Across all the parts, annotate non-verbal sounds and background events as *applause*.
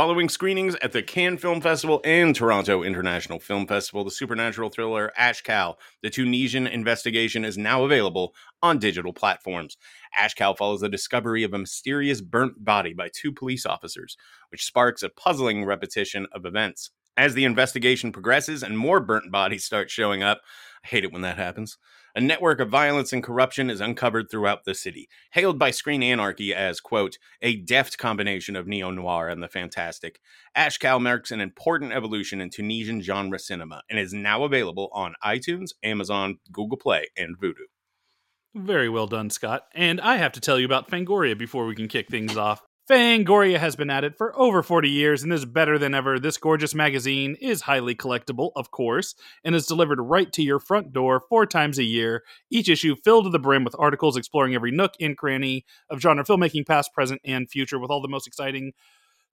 Following screenings at the Cannes Film Festival and Toronto International Film Festival, the supernatural thriller Ashkal, the Tunisian investigation is now available on digital platforms. Ashkal follows the discovery of a mysterious burnt body by two police officers, which sparks a puzzling repetition of events. As the investigation progresses and more burnt bodies start showing up, I hate it when that happens. A network of violence and corruption is uncovered throughout the city, hailed by Screen Anarchy as, quote, a deft combination of neo noir and the fantastic. Ashkal marks an important evolution in Tunisian genre cinema and is now available on iTunes, Amazon, Google Play, and Vudu. Very well done, Scott. And I have to tell you about Fangoria before we can kick things off. Fangoria has been at it for over 40 years and is better than ever. This gorgeous magazine is highly collectible, of course, and is delivered right to your front door four times a year. Each issue filled to the brim with articles exploring every nook and cranny of genre filmmaking, past, present, and future, with all the most exciting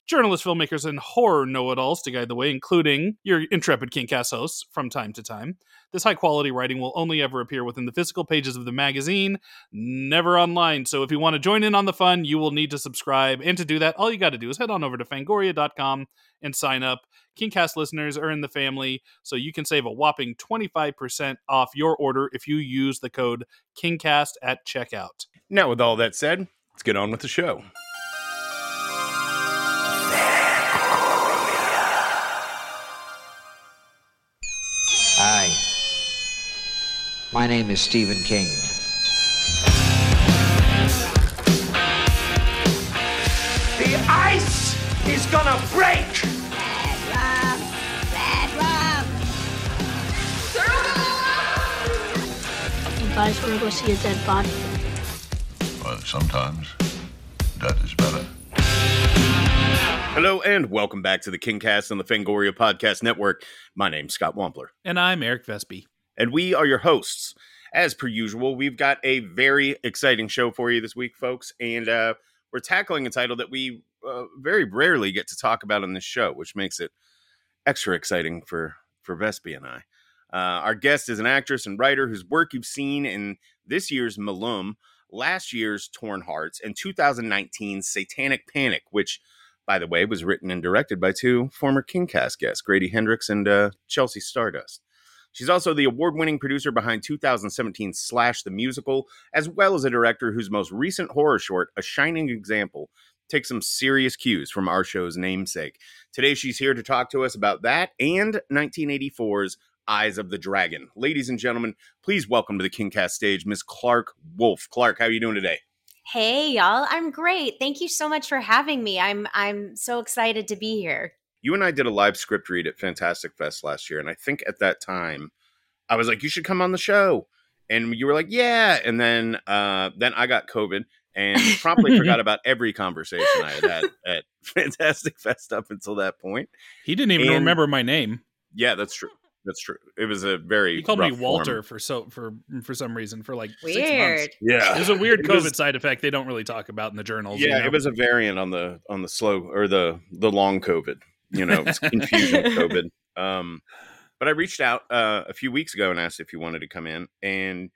journalists, filmmakers, and horror know it alls to guide the way, including your intrepid Kingcast hosts from time to time. This high quality writing will only ever appear within the physical pages of the magazine, never online. So if you want to join in on the fun, you will need to subscribe. And to do that, all you got to do is head on over to fangoria.com and sign up. Kingcast listeners are in the family, so you can save a whopping 25% off your order if you use the code KINGCAST at checkout. Now, with all that said, let's get on with the show. My name is Stephen King. The ice is gonna break! You guys wanna go see a dead body? But sometimes that is better. Hello and welcome back to the Kingcast on the Fangoria Podcast Network. My name's Scott Wampler, And I'm Eric Vespi. And we are your hosts. As per usual, we've got a very exciting show for you this week, folks, and uh, we're tackling a title that we uh, very rarely get to talk about on this show, which makes it extra exciting for for Vespi and I. Uh, our guest is an actress and writer whose work you've seen in this year's Malum, last year's Torn Hearts, and 2019's Satanic Panic, which, by the way, was written and directed by two former Kingcast guests, Grady Hendrix and uh, Chelsea Stardust. She's also the award winning producer behind 2017 Slash the Musical, as well as a director whose most recent horror short, A Shining Example, takes some serious cues from our show's namesake. Today, she's here to talk to us about that and 1984's Eyes of the Dragon. Ladies and gentlemen, please welcome to the Kingcast stage Miss Clarke Wolfe. Clarke, how are you doing today? Hey y'all, I'm great. Thank you so much for having me. I'm I'm so excited to be here. You and I did a live script read at Fantastic Fest last year, and I think at that time I was like, "You should come on the show," and you were like, "Yeah," and then uh, then I got COVID and promptly forgot about every conversation I had had *laughs* at Fantastic Fest up until that point. He didn't even And- remember my name. Yeah, that's true. That's true. It was a very He called me Walter form. for so for for some reason for like six Weird. months. Yeah, There's a weird It was- COVID side effect they don't really talk about in the journals. you Yeah, know? it was a variant on the on the slow or the the long COVID. You know, it's confusion *laughs* COVID. Um, but I reached out uh, a few weeks ago and asked if you wanted to come in, and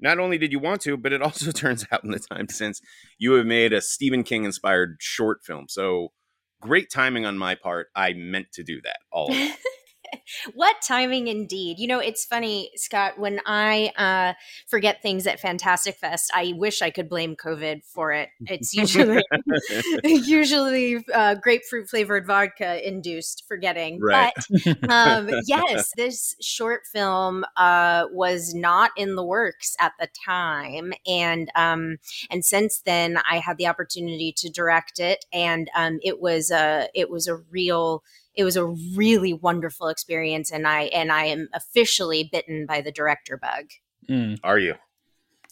not only did you want to, but it also *laughs* turns out in the time since you have made a Stephen King inspired short film. So great timing on my part. I meant to do that all. *laughs* *laughs* what timing indeed. You know, it's funny, Scott, when I uh, forget things at Fantastic Fest, I wish I could blame COVID for it. It's usually *laughs* *laughs* usually uh, grapefruit flavored vodka induced forgetting. Right. But um, yes, this short film uh, was not in the works at the time, and um, and since then I had the opportunity to direct it, and um, it was a it was a real it was a really wonderful experience, and I and I am officially bitten by the director bug. Mm. Are you?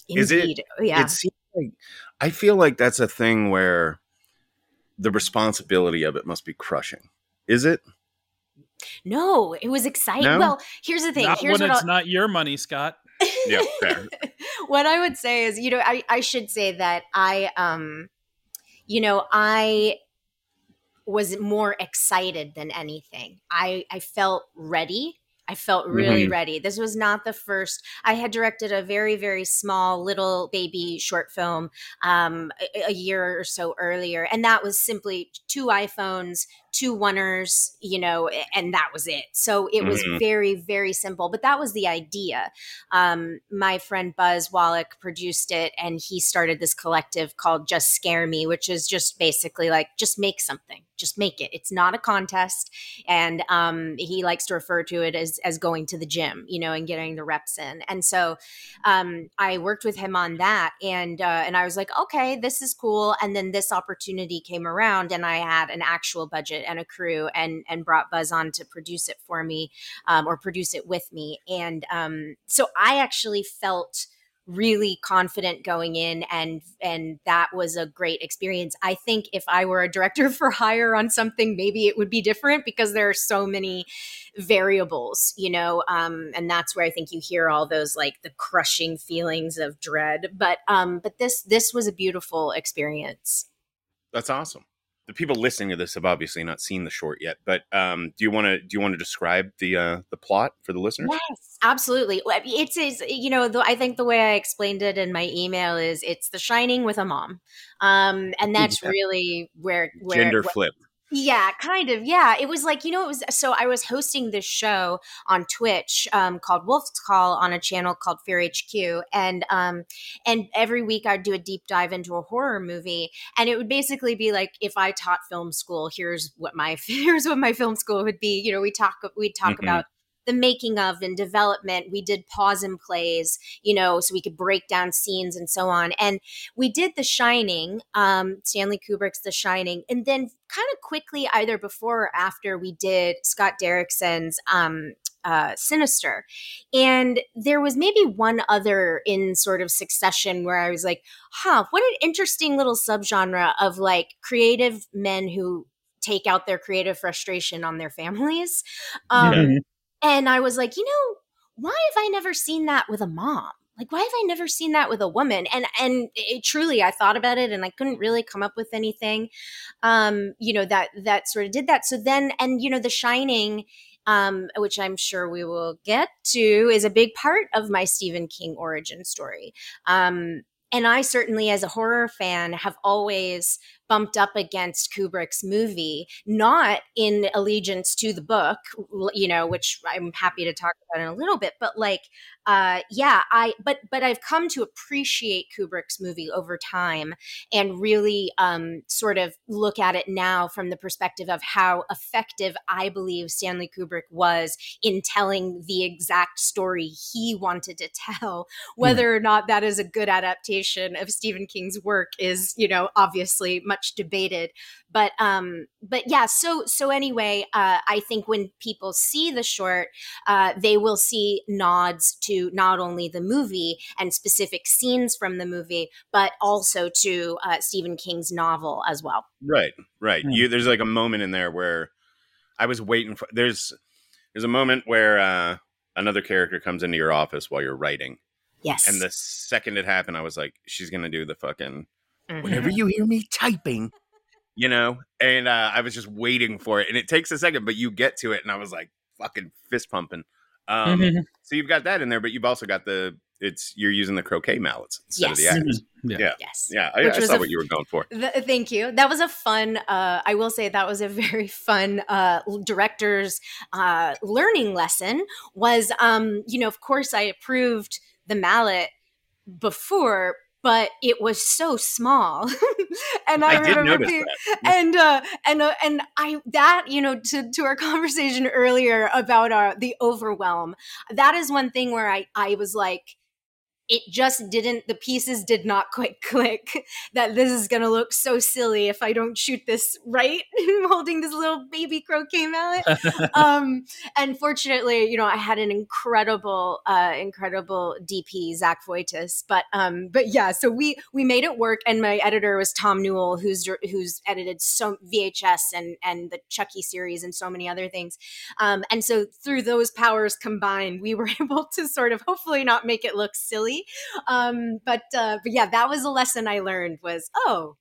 Is it- yeah. It seems like I feel like that's a thing where the responsibility of it must be crushing. Is it? no, it was exciting. No? Well, here's the thing. Not here's when what it's I'll, not your money, Scott. Yeah, fair. *laughs* what I would say is, you know, I, I should say that I, um, you know, I was more excited than anything. I, I felt ready. I felt really Mhm. ready. This was not the first. I had directed a very, very small little baby short film um, a, a year or so earlier, and that was simply two iPhones, two oneers, you know, and that was it. So it was Mhm. very, very simple. But that was the idea. Um, my friend Buzz Wallach produced it, and he started this collective called Just Scare Me, which is just basically like just make something, just make it. It's not a contest and um, he likes to refer to it as as going to the gym, you know, and getting the reps in. And so um, I worked with him on that, and uh, and I was like, okay, this is cool. And then this opportunity came around, and I had an actual budget and a crew, and and brought Buzz on to produce it for me, um, or produce it with me. And um, so I actually felt really confident going in and and that was a great experience i think if i were a director *laughs* for hire on something maybe it would be different because there are so many variables you know um and that's where i think you hear all those like the crushing feelings of dread but um but this this was a beautiful experience That's awesome. The people listening to this have obviously not seen the short yet, but um, do you want to do you want to describe the uh, the plot for the listeners? Yes, absolutely. It's, it's you know, the, I think the way I explained it in my email is it's The Shining with a mom, um, and *laughs* that's Yeah. really where where Gender wh- flip. Yeah, kind of. Yeah, it was like you know, it was so I was hosting this show on Twitch um, called Wolf's Call on a channel called Fear HQ, and um, and every week I'd do a deep dive into a horror movie, and it would basically be like if I taught film school, here's what my *laughs* here's what my film school would be. You know, we talk we would talk Mhm. about the making of and development. We did pause and plays, you know, so we could break down scenes and so on. And we did The Shining, um, Stanley Kubrick's The Shining, and then kind of quickly, either before or after, we did Scott Derrickson's um, uh, Sinister. And there was maybe one other in sort of succession where I was like, huh, what an interesting little subgenre of like creative men who take out their creative frustration on their families. Um, Mhm. And I was like, you know, why have I never seen that with a mom? Like, why have I never seen that with a woman? And and it, truly, I thought about it, and I couldn't really come up with anything, um, you know, that that sort of did that. So then, and you know, The Shining, um, which I'm sure we will get to, is a big part of my Stephen King origin story. Um, and I certainly, as a horror fan, have always bumped up against Kubrick's movie, not in allegiance to the book, you know, which I'm happy to talk about in a little bit, but like, uh, yeah, I, but, but I've come to appreciate Kubrick's movie over time and really um, sort of look at it now from the perspective of how effective I believe Stanley Kubrick was in telling the exact story he wanted to tell. Whether or not that is a good adaptation of Stephen King's work is, you know, obviously much debated. But um, but yeah. So so anyway, uh, I think when people see the short, uh, they will see nods to not only the movie and specific scenes from the movie, but also to uh, Stephen King's novel as well. Right, right. Hmm. You there's like a moment in there where I was waiting for there's there's a moment where uh another character comes into your office while you're writing. Yes. And the second it happened, I was like, she's gonna do the fucking Mhm. whenever you hear me typing, you know? And uh, I was just waiting for it. And it takes a second, but you get to it, and I was like fucking fist pumping. Um, Mhm. so you've got that in there, but you've also got the it's you're using the croquet mallets instead of the Yes. axe. Yeah. Yeah. Yes. Yeah, I, Which I saw a what you were going for. Th- thank you. That was a fun. Uh, I will say that was a very fun uh, director's uh, learning lesson. Was um, you know, of course, I approved the mallet before, but it was so small, *laughs* and I, I remember being, that. *laughs* and uh, and uh, and I that you know to to our *laughs* conversation earlier about our the overwhelm. That is one thing where I I was like it just didn't the pieces did not *laughs* quite click that this is going to look so silly if i don't shoot this right *laughs* holding this little baby croquet mallet. *laughs* Um and fortunately you know i had an incredible uh incredible dp zach voytas but um but yeah so we we made it work and my editor was tom newell who's who's edited so vhs and and the chucky series and so many other things. Um and so through those powers combined we were able to sort of hopefully not make it look silly um but uh but yeah that was a lesson i learned was oh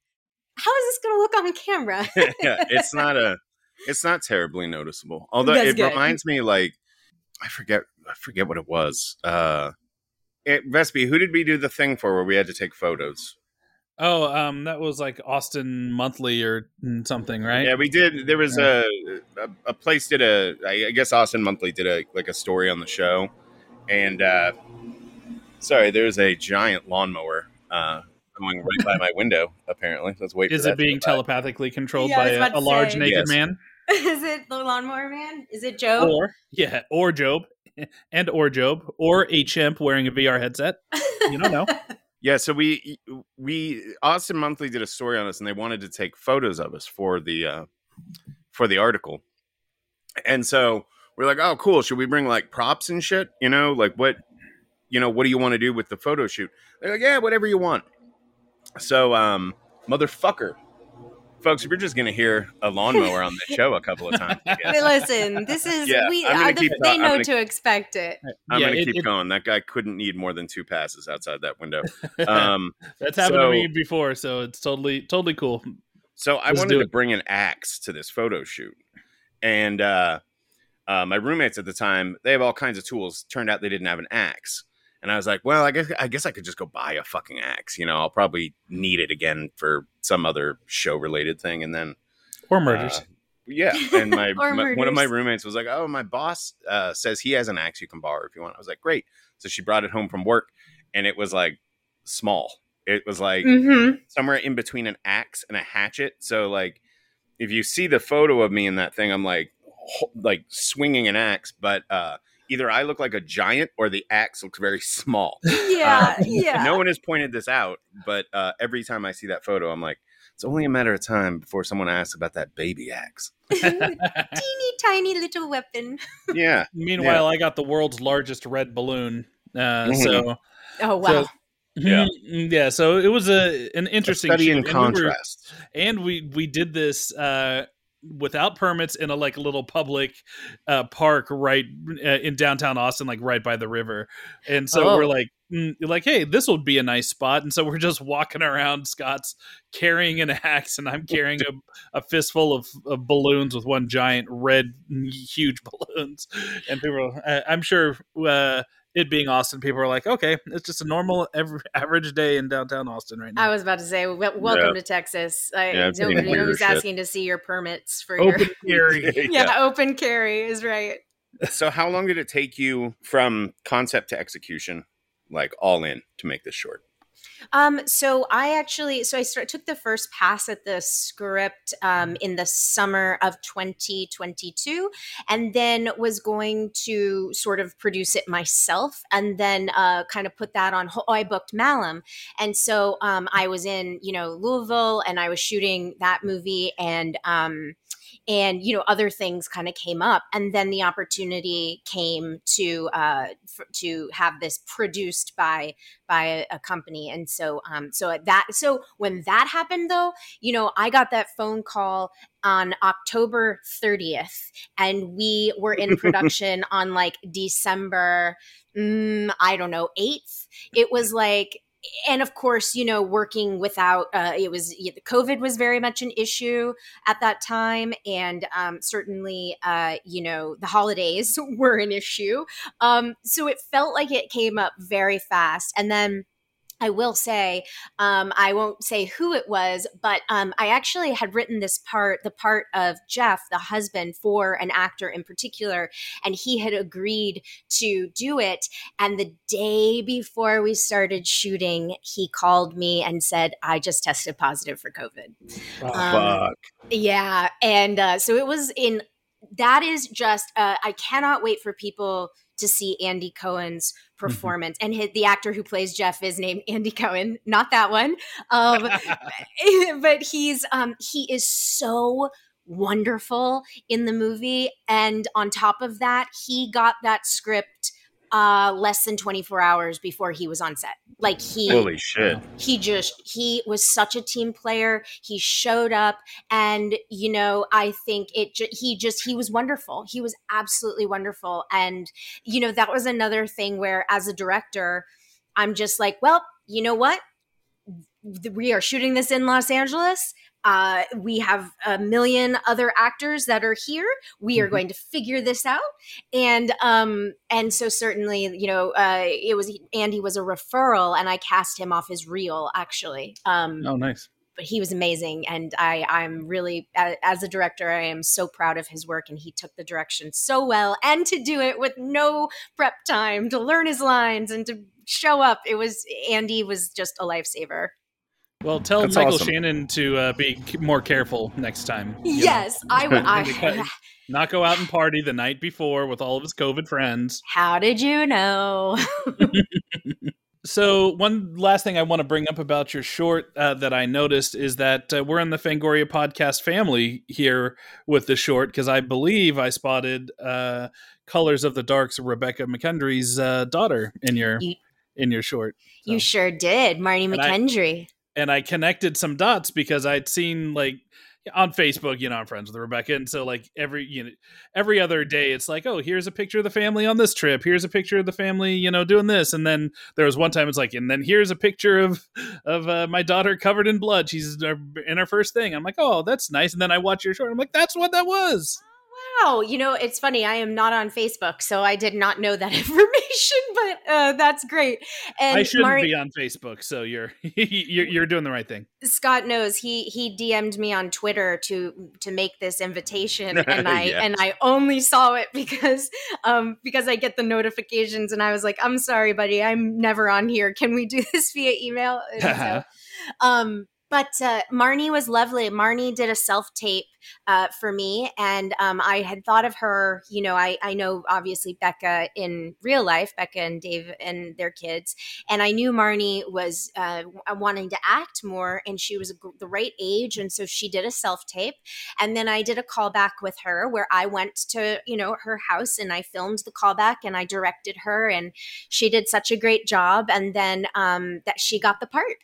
how is this going to look on camera yeah, *laughs* it's not a it's not terribly noticeable. Although That's it good. reminds me like I forget I forget what it was. Uh, it, Vespi, who did we do the thing for where we had to take photos? Oh, um, that was like Austin Monthly or something, right? Yeah, we did. There was a, a a place did a I guess Austin Monthly did a like a story on the show, and uh, sorry, there's a giant lawnmower uh, going right by my window. Apparently, let's wait. Is for it that being telepathically controlled Yeah, by a, a large say. naked Yes. man? *laughs* Is it the lawnmower man? Is it Jobe? Or yeah, or Jobe, *laughs* and or Jobe, or a chimp wearing a VR headset. You don't know. *laughs* Yeah, so we we Austin Monthly did a story on us, and they wanted to take photos of us for the uh, for the article, and so we're like, oh, cool. Should we bring like props and shit? You know, like what you know, what do you want to do with the photo shoot? They're like, yeah, whatever you want. So, um, motherfucker, folks, if you're just gonna hear a lawnmower on the show a couple of *laughs* times, I Listen, this is Yeah, we. I'm gonna uh, the- keep- they I'm know gonna- to expect it. I'm yeah, gonna it- keep it- going. That guy couldn't need more than two passes outside that window. *laughs* Um, That's happened So- to me before, so it's totally totally cool. So I Let's wanted to bring an axe to this photo shoot, and uh, uh, my roommates at the time they have all kinds of tools. Turned out they didn't have an axe, and I was like, "Well, I guess I guess I could just go buy a fucking axe. You know, I'll probably need it again for some other show related thing." And then, Or murders. uh, yeah, and my, *laughs* my- one of my roommates was like, "Oh, my boss uh, says he has an axe you can borrow if you want." I was like, "Great!" So she brought it home from work, and it was like small. It was like Mm-hmm. somewhere in between an axe and a hatchet. So like, if you see the photo of me in that thing, I'm like, ho- like swinging an axe, but uh, either I look like a giant or the axe looks very *laughs* small. Yeah, Uh, yeah. No one has pointed this out, but uh, every time I see that photo, I'm like, it's only a matter of time before someone asks about that baby axe. *laughs* Teeny tiny little weapon. Yeah, *laughs* Meanwhile, I got the world's largest red balloon. Uh, Mhm. So Oh wow. Yeah. Mhm, yeah. So it was a an interesting study in shoot, and we were- contrast. and we we did this uh without permits in a like little public uh park right uh, in downtown austin like right by the river. And so Oh. we're like mm, like hey this would be a nice spot. And so we're just walking around scott's carrying an axe and i'm carrying a, a fistful of, of balloons with one giant red huge *laughs* balloons. And people uh, i'm sure uh it being Austin, people are like, okay, it's just a normal every, *laughs* average day in downtown Austin right now. I was about to say, welcome Yeah. to Texas. I, Yeah, it's nobody weird was shit. asking to see your permits for your. Open *laughs* carry. *laughs* yeah, open carry is right. So, how long did it take you from concept to execution, like all in, to make this short? Um, so I actually, so I start, took the first pass at the script um, in the summer of 2022, and then was going to sort of produce it myself, and then uh, kind of put that on. Oh, I booked Malum, and so um, I was in, you know, Louisville, and I was shooting that movie, and um, and you know other things kind of came up and then the opportunity came to uh f- to have this produced by by a, a company and so um so at that so when that happened though you know i got that phone call on october 30th and we were in *laughs* production on like december mm, i don't know 8th it was like and of course you know working without uh, it was the covid was very much an issue at that time. And um, certainly uh, you know the holidays *laughs* were an issue. Um, so it felt like it came up very fast. And then I will say, um, I won't say who it was, but um, I actually had written this part, the part of Jeff, the husband, for an actor in particular, and he had agreed to do it. And the day before we started shooting, he called me and said, I just tested positive for COVID. Um, Fuck. yeah, and uh, so it was in. That is just. Uh, I cannot wait for people to see Andy Cohen's performance, and his, the actor who plays Jeff is named *laughs* Andy Cohen, not that one. Um, *laughs* *laughs* but he's um, he is so wonderful in the movie, and on top of that, he got that script uh less than 24 hours before he was on set. Like he Holy shit. he just he was such a team player. He showed up and you know i think it ju- he just he was wonderful. He was absolutely wonderful. And you know that was another thing where as a director i'm just like well you know what? We are shooting this in los angeles uh, we have a million other actors that are here. We are Mhm. going to figure this out, and um, and so certainly, you know, uh, it was Andy was a referral, and I cast him off his reel actually. Um, Oh, nice. but he was amazing and i i'm really as a director i am so proud of his work and he took the direction so well and to do it with no prep time to learn his lines and to show up it was andy was just a lifesaver Well, tell That's Michael awesome. Shannon to uh, be more careful next time. you know? yes i would i *laughs* not go out and party the night before with all of his COVID friends. how did you know So, one last thing I want to bring up about your short uh, that I noticed is that uh, we're in the Fangoria podcast family here with the short because I believe I spotted uh, Colors of the Dark's Rebecca McKendry's uh, daughter in your You- in your short. you sure did marnie And I- mckendry and I connected some dots because I'd seen like on Facebook, you know, I'm friends with Rebecca, and so like every you know every other day, it's like, oh, here's a picture of the family on this trip. Here's a picture of the family, you know, doing this, and then there was one time it's like, and then here's a picture of of uh, my daughter covered in blood. She's uh, in her first thing. I'm like, oh, that's nice. And then I watch your short. I'm like, that's what that was. Wow, you know, it's funny. I am not on Facebook, so I did not know that *laughs* information, but uh, that's great. And I shouldn't Mar- be on Facebook, so you're *laughs* you're you're doing the right thing. Scott knows he he DM'd me on Twitter to to make this invitation, *laughs* and I Yes. and I only saw it because um because I get the notifications, and I was like, I'm sorry, buddy, I'm never on here. Can we do this via email? So, um, but uh, Marnie was lovely. Marnie did a self tape uh, for me, and um, I had thought of her. You know, I I know obviously Becca in real life, Becca and Dave and their kids, and I knew Marnie was uh, wanting to act more, and she was the right age, and so she did a self tape, and then I did a callback with her where I went to you know her house and I filmed the callback and I directed her, and she did such a great job, and then um, that she got the part.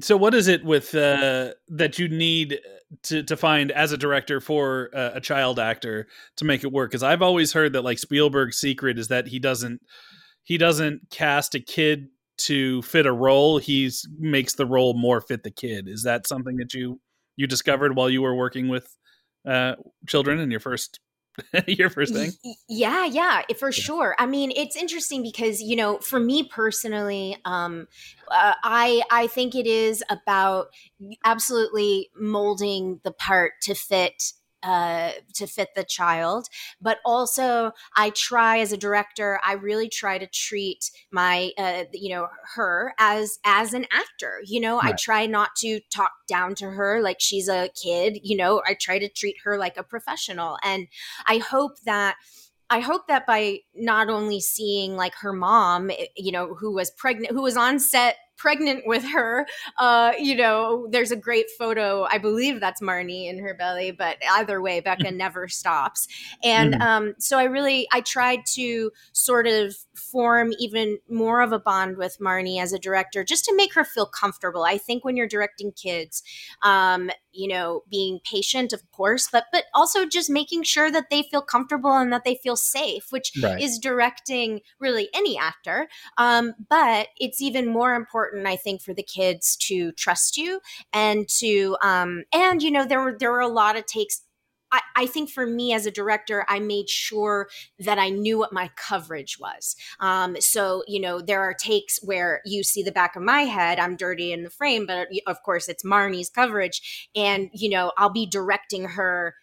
So, what is it with uh, that you need to to find as a director for uh, a child actor to make it work? Because I've always heard that like Spielberg's secret is that he doesn't he doesn't cast a kid to fit a role. He makes the role more fit the kid. Is that something that you you discovered while you were working with uh, children in your first *laughs* your first thing? Yeah, yeah, for sure. I mean, it's interesting because you know, for me personally, um, uh, I I think it is about absolutely molding the part to fit uh to fit the child. But also i try as a director i really try to treat my uh you know her as as an actor. You know i try not to talk down to her like she's a kid. You know i try to treat her like a professional. And I hope that I hope that by not only seeing like her mom, eh, you know, who was pregnant, who was on set pregnant with her, uh, you know, there's a great photo. I believe that's Marnie in her belly, but either way, Becca never stops. And Mhm. um, so I really, I tried to sort of form even more of a bond with Marnie as a director, just to make her feel comfortable. I think when you're directing kids, um, you know, being patient, of course, but but also just making sure that they feel comfortable and that they feel safe, which Right. is directing really any actor. Um, but it's even more important, I think, for the kids to trust you and to um, and you know there were there were a lot of takes. I, I think for me as a director, I made sure that I knew what my coverage was. Um, so, you know, there are takes where you see the back of my head, I'm dirty in the frame, but of course it's Marnie's coverage. And, you know, I'll be directing her.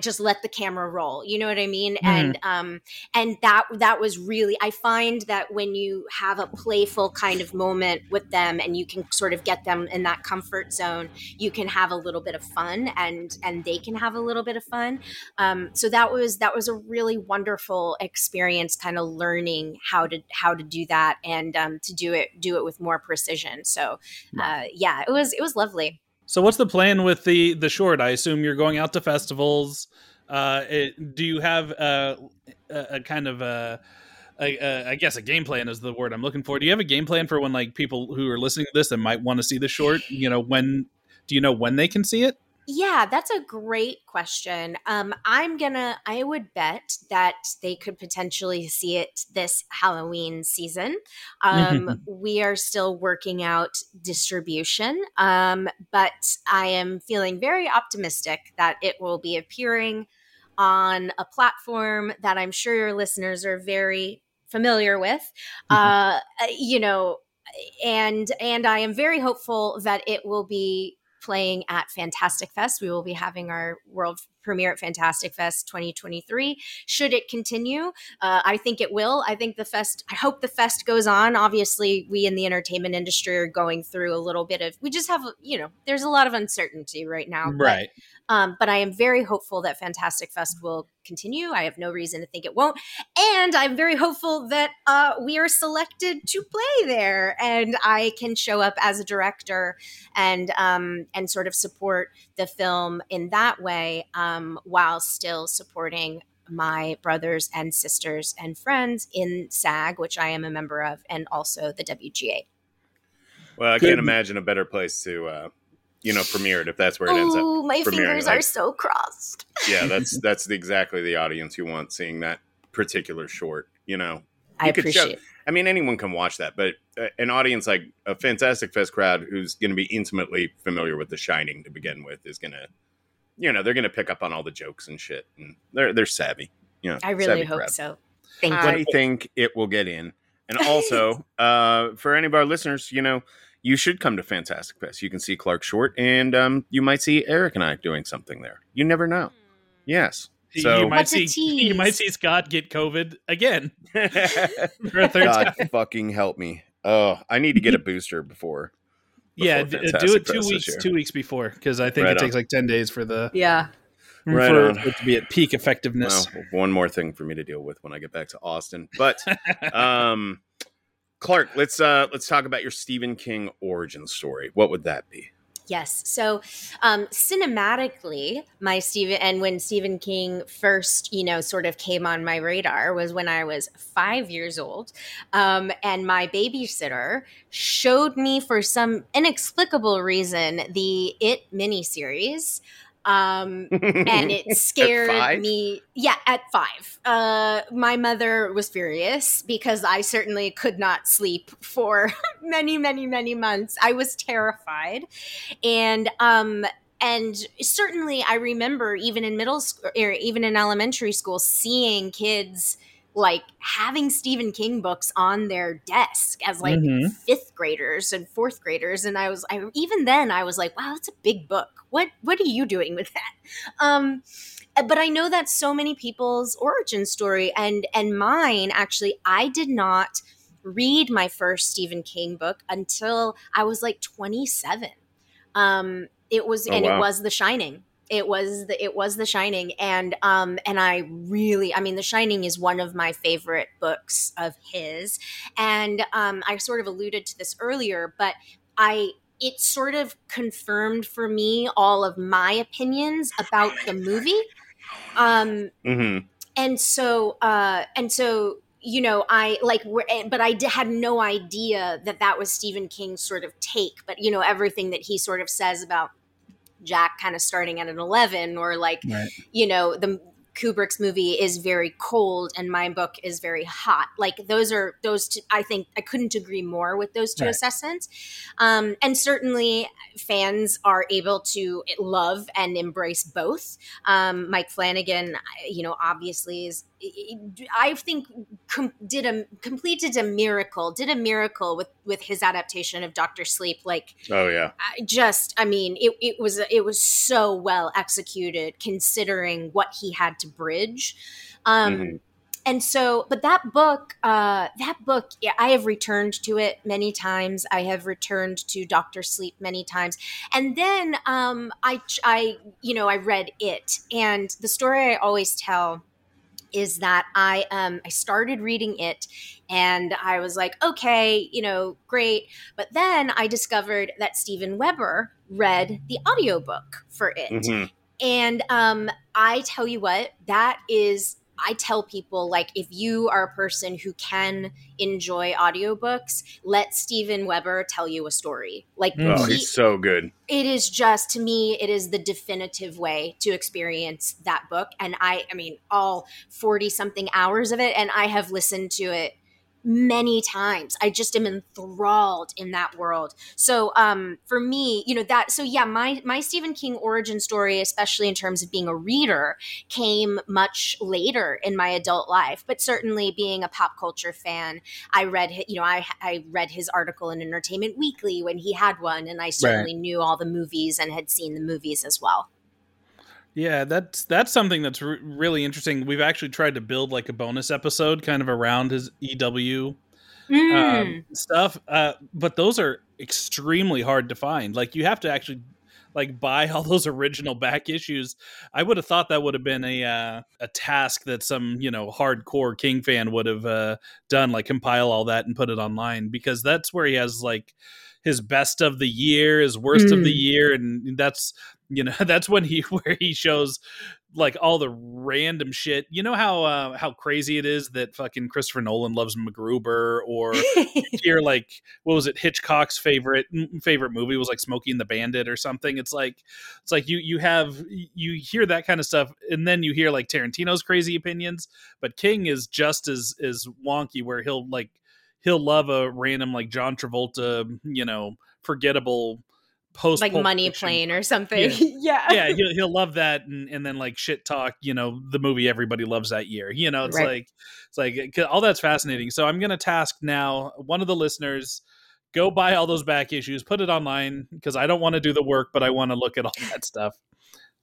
Just let the camera roll. You know what I mean? And um and that that was really I find that when you have a playful kind of moment with them and you can sort of get them in that comfort zone, you can have a little bit of fun and and they can have a little bit of fun. Um so that was that was a really wonderful experience kind of learning how to how to do that and um to do it do it with more precision. So uh yeah, it was it was lovely. So what's the plan with the the short? I assume you're going out to festivals. Uh, it, do you have uh, a, a kind of a, a, a, I guess a game plan is the word I'm looking for. Do you have a game plan for when like people who are listening to this that might want to see the short? You know, when do you know when they can see it? Yeah, that's a great question. Um, I'm gonna, I would bet that they could potentially see it this Halloween season. Um, *laughs* we are still working out distribution, um, but I am feeling very optimistic that it will be appearing on a platform that I'm sure your listeners are very familiar with. *laughs* Uh, you know, and and I am very hopeful that it will be playing at Fantastic Fest. We will be having our world premiere at Fantastic Fest 2023. Should it continue? Uh, I think it will. I think the fest, I hope the fest goes on. Obviously, we in the entertainment industry are going through a little bit of, we just have, you know, there's a lot of uncertainty right now. Right. Um, but I am very hopeful that Fantastic Fest will continue. I have no reason to think it won't. And I'm very hopeful that uh, we are selected to play there and I can show up as a director and um, and sort of support the film in that way um, while still supporting my brothers and sisters and friends in SAG, which I am a member of, and also the WGA. Well, I Good. can't imagine a better place to, uh, you know, premiered if that's where it ends up. Oh, my fingers like- are so crossed. *laughs* Yeah, that's *laughs* that's the, exactly the audience you want seeing that particular short. You know, I You show- appreciate. I mean, anyone can watch that, but uh, an audience like a Fantastic Fest crowd who's going to be intimately familiar with The Shining to begin with is going to, you know, they're going to pick up on all the jokes and shit, and they're they're savvy. You know, I really hope crowd. so. Thank I you. think it will get in. And also, *laughs* uh, for any of our listeners, you know, you should come to Fantastic Fest. You can see Clarke Short, and um, you might see Eric and I doing something there. You never know. Yes. So, *laughs* you might see you might see Scott get COVID again *laughs* for a third God time. fucking help me. Oh, I need to get a *laughs* booster before. Yeah, before d- uh, do it two Fest weeks. Two weeks before, because I think Right it takes like ten days for the Yeah. Right for on. it to be at peak effectiveness. Well, one more thing for me to deal with when I get back to Austin. But um Clarke, let's uh let's talk about your Stephen King origin story. What would that be? Yes. So, um, cinematically, my Stephen and when Stephen King first, you know, sort of came on my radar was when I was five years old, um, and my babysitter showed me for some inexplicable reason the It miniseries. Um, and it *laughs* scared me yeah at five. Uh my mother was furious because i certainly could not sleep for *laughs* many many many months. I was terrified. And um and certainly i remember even in middle school or even in elementary school seeing kids like having stephen king books on their desk as like Mhm. fifth graders and fourth graders and i was i even then i was like wow that's a big book what what are you doing with that um but i know that's so many people's origin story and and mine actually i did not read my first stephen king book until i was like 27 um it was Oh, and wow. it was the shining it was the it was the shining and um and i really i mean the shining is one of my favorite books of his and um i sort of alluded to this earlier but i it sort of confirmed for me all of my opinions about the movie. Um hmm and so uh and so you know i like eh, but I had no idea that that was stephen king's sort of take but you know everything that he sort of says about jack kind of starting at an 11 or like Right. you know the kubrick's movie is very cold and my book is very hot like those are those two i think i couldn't agree more with those two Right. assessments um, and certainly fans are able to love and embrace both um, mike flanagan you know obviously is i think com- did a completed a miracle did a miracle with with his adaptation of dr sleep like Oh yeah. I just i mean it, it was it was so well executed considering what he had to bridge um Mhm. and so but that book uh that book yeah, i have returned to it many times i have returned to dr sleep many times and then um i i you know i read it and the story i always tell is that I um I started reading it and I was like, okay, you know, great. But then I discovered that Steven Weber read the audiobook for it. Mhm. And um I tell you what, that is I tell people like if you are a person who can enjoy audiobooks, let Steven Weber tell you a story. Like Oh, he- he's so good. it is just to me it is the definitive way to experience that book and i i mean all 40 something hours of it and i have listened to it many times. I just am enthralled in that world. So um for me you know that so yeah my my stephen king origin story especially in terms of being a reader came much later in my adult life. But certainly being a pop culture fan i read you know i i read his article in entertainment weekly when he had one and i certainly knew all the movies and had seen the movies as well Yeah, that's that's something that's re- really interesting. We've actually tried to build like a bonus episode kind of around his EW Mm. um, stuff, uh, but those are extremely hard to find. Like you have to actually like buy all those original back issues. I would have thought that would have been a uh, a task that some you know hardcore King fan would have uh, done, like compile all that and put it online because that's where he has like his best of the year, his worst of the Mm. year, and that's you know *laughs* that's when he *laughs* where he shows like all the random shit. You know how uh, how crazy it is that fucking Christopher Nolan loves MacGruber, or *laughs* hear like what was it Hitchcock's favorite favorite movie was like Smokey and the Bandit or something. It's like it's like you you have you hear that kind of stuff, and then you hear like Tarantino's crazy opinions, but King is just as as wonky where he'll like he'll love a random like John Travolta, you know, forgettable post like money Fiction plane or something Yeah. *laughs* yeah yeah, he'll, he'll love that, and, and then like shit talk, you know, the movie everybody loves that year. You know, it's Right. like it's like uh, all that's fascinating. So I'm gonna task now one of the listeners go buy all those back issues, put it online because I don't want to do the work, but I want to look at all that stuff.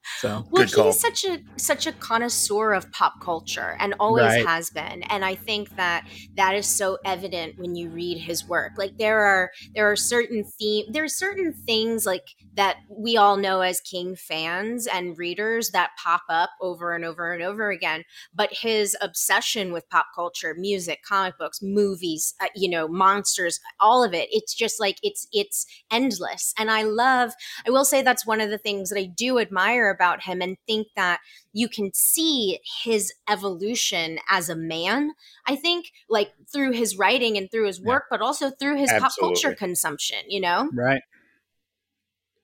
So Well, he's such a such a connoisseur of pop culture and always Right. has been. And I think that that is so evident when you read his work. Like there are there are certain theme there are certain things like that we all know as King fans and readers that pop up over and over and over again. But his obsession with pop culture, music, comic books, movies, uh, you know, monsters, all of it. It's just like it's it's endless. And I love I will say that's one of the things that I do admire about him and think that you can see his evolution as a man, I think, like through his writing and through his work, but also through his pop culture consumption, you know? right,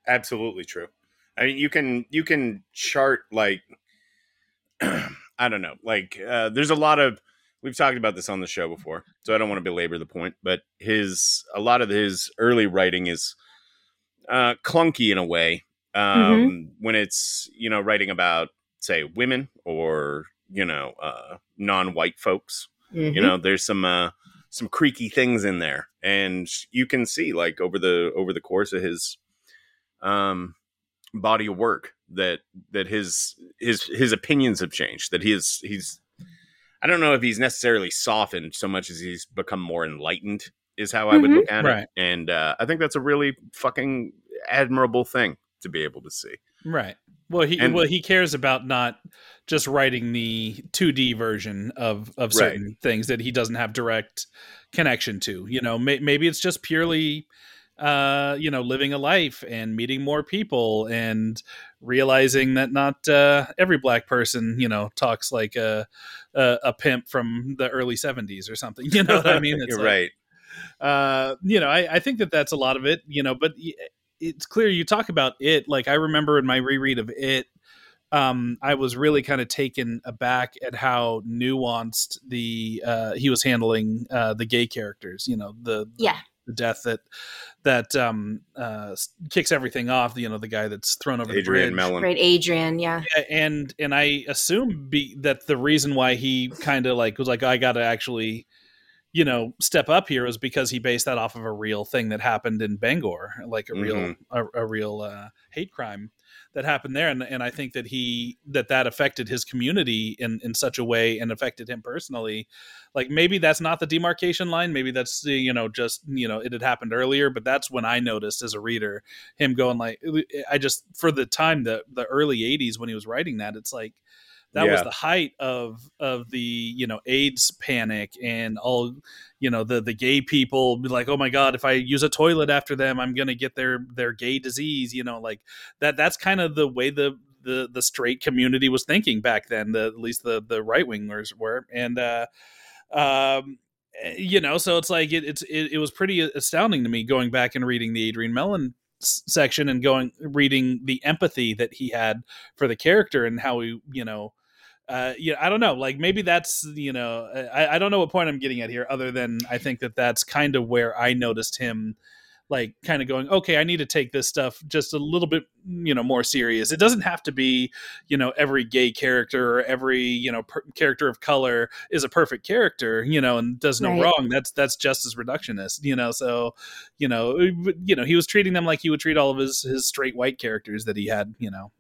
Absolutely true. I mean, you can you can chart like *clears throat* I don't know, like uh, there's a lot of we've talked about this on the show before, so I don't want to belabor the point. But his a lot of his early writing is uh, clunky in a way um, when it's you know writing about say women or you know uh, non-white folks you know there's some uh some creaky things in there. And you can see like over the over the course of his um body of work that that his his his opinions have changed that he is he's i don't know if he's necessarily softened so much as he's become more enlightened is how i would Mhm. look at Right. it and uh i think that's a really fucking admirable thing to be able to see right. Well, he And- well he cares about not just writing the 2D version of of Right. certain things that he doesn't have direct connection to. You know, may, maybe it's just purely uh you know living a life and meeting more people and realizing that not uh every black person you know talks like a a, a pimp from the early 70s or something *laughs* you know what i mean *laughs* you're like, right uh you know I, I think that that's a lot of it you know but it's clear you talk about it like i remember in my reread of it um i was really kind of taken aback at how nuanced the uh he was handling uh the gay characters you know the Yeah. the death that that um uh kicks everything off you know the guy that's thrown over the adrian bridge mellon Right, Adrian, yeah. yeah, and and I assume be, that the reason why he kind of like was like I got to actually, you know, step up here is because he based that off of a real thing that happened in Bangor, like a real Mhm. a, a real uh, hate crime that happened there, and and I think that he that that affected his community in in such a way and affected him personally. Like maybe that's not the demarcation line, maybe that's the, you know just you know it had happened earlier, but that's when I noticed as a reader him going like I just for the time the the early 80s when he was writing that it's like that was the height of of the you know AIDS panic and all you know the the gay people be like oh my god if I use a toilet after them I'm going to get their their gay disease you know like that that's kind of the way the the the straight community was thinking back then. The at least the the right wingers were, and uh, um, eh, you know, so it's like it, it's it, it was pretty astounding to me going back and reading the Adrian Mellon section and going reading the empathy that he had for the character and how he you know uh yeah i don't know like maybe that's you know I, I don't know what point i'm getting at here other than i think that that's kind of where i noticed him like kind of going okay i need to take this stuff just a little bit you know more serious. It doesn't have to be you know every gay character or every you know per- character of color is a perfect character you know and does no Right. wrong. That's that's just as reductionist you know so you know you know he was treating them like he would treat all of his his straight white characters that he had you know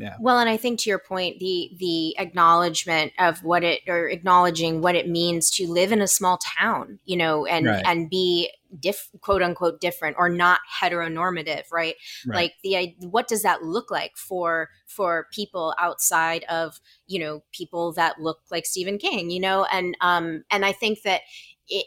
Mhm. Well, and I think to your point, the the acknowledgement of what it or acknowledging what it means to live in a small town, you know, and Right. and be diff quote unquote different or not heteronormative, right? Right. Like the what does that look like for for people outside of you know people that look like Stephen King, you know, and um and I think that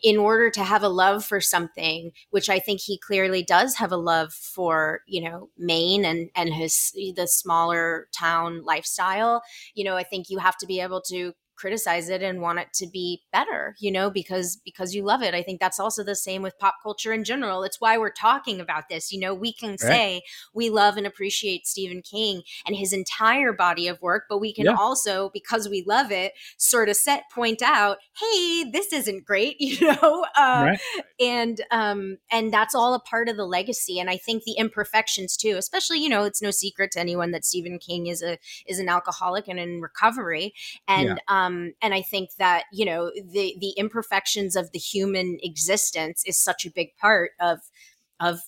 in order to have a love for something which i think he clearly does have a love for you know maine and and his the smaller town lifestyle you know i think you have to be able to criticize it and want it to be better you know because because you love it. I think that's also the same with pop culture in general. It's why we're talking about this. You know we can say we love and appreciate stephen king and his entire body of work but we can Yeah. also because we love it sort of set point out hey this isn't great *laughs* you know? Uh, Right. and um and that's all a part of the legacy and i think the imperfections too especially you know it's no secret to anyone that stephen king is a is an alcoholic and in recovery and um and i think that you know the the imperfections of the human existence is such a big part of of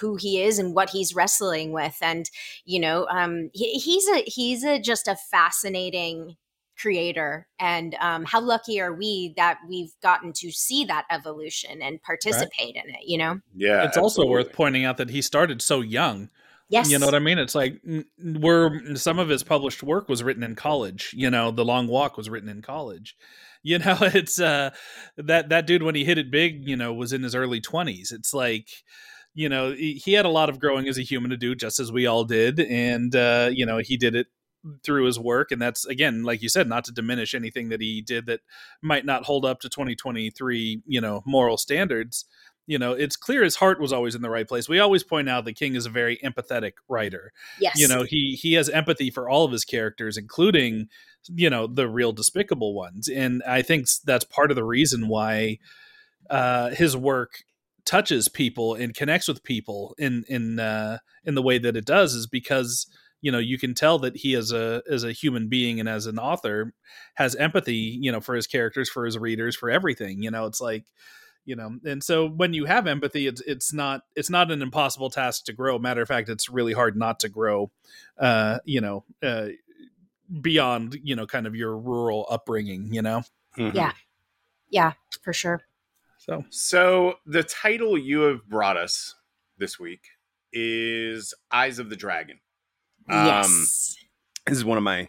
who he is and what he's wrestling with. And you know um he, he's a he's a just a fascinating creator. And um, how lucky are we that we've gotten to see that evolution and participate in it you know? Yeah, it's also worth pointing out that he started so young yes You know what I mean? It's like we're some of his published work was written in college. You know, The Long Walk was written in college. *laughs* You know, it's uh that that dude when he hit it big, you know, was in his early 20s. It's like you know, he had a lot of growing as a human to do just as we all did and uh you know, he did it through his work and that's again like you said not to diminish anything that he did that might not hold up to 2023 you know moral standards you know it's clear his heart was always in the right place. We always point out that king is a very empathetic writer. Yes. You know he he has empathy for all of his characters including you know the real despicable ones. And i think that's part of the reason why uh his work touches people and connects with people in in uh in the way that it does is because you know you can tell that he as a as a human being and as an author has empathy you know for his characters for his readers for everything. You know it's like you know and so when you have empathy it's it's not it's not an impossible task to grow matter of fact it's really hard not to grow uh you know uh beyond you know kind of your rural upbringing you know Mhm. Yeah. yeah for sure so So the title you have brought us this week is Eyes of the Dragon. Um, yes This is one of my.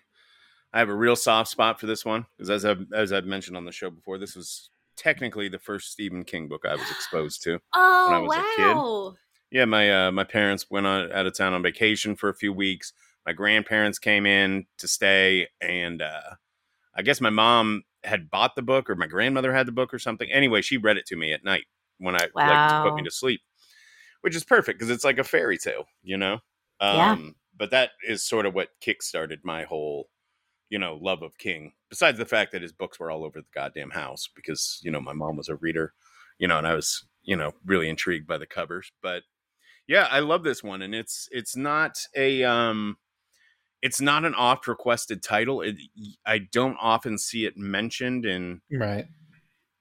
I have a real soft spot for this one because, as I've as I've mentioned on the show before, this was technically the first Stephen King book I was exposed to. oh I was a kid. Yeah, my uh, my parents went on, out of town on vacation for a few weeks. My grandparents came in to stay, and uh, I guess my mom had bought the book, or my grandmother had the book, or something. Anyway, she read it to me at night when I like to put me to sleep, which is perfect because it's like a fairy tale, you know. Um, Yeah. But that is sort of what kickstarted my whole, you know, love of King. Besides the fact that his books were all over the goddamn house, because you know my mom was a reader, you know, and I was you know really intrigued by the covers, but yeah i love this one and it's it's not a um it's not an oft requested title it, i don't often see it mentioned in right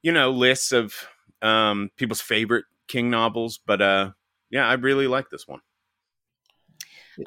you know lists of um people's favorite king novels but uh yeah i really like this one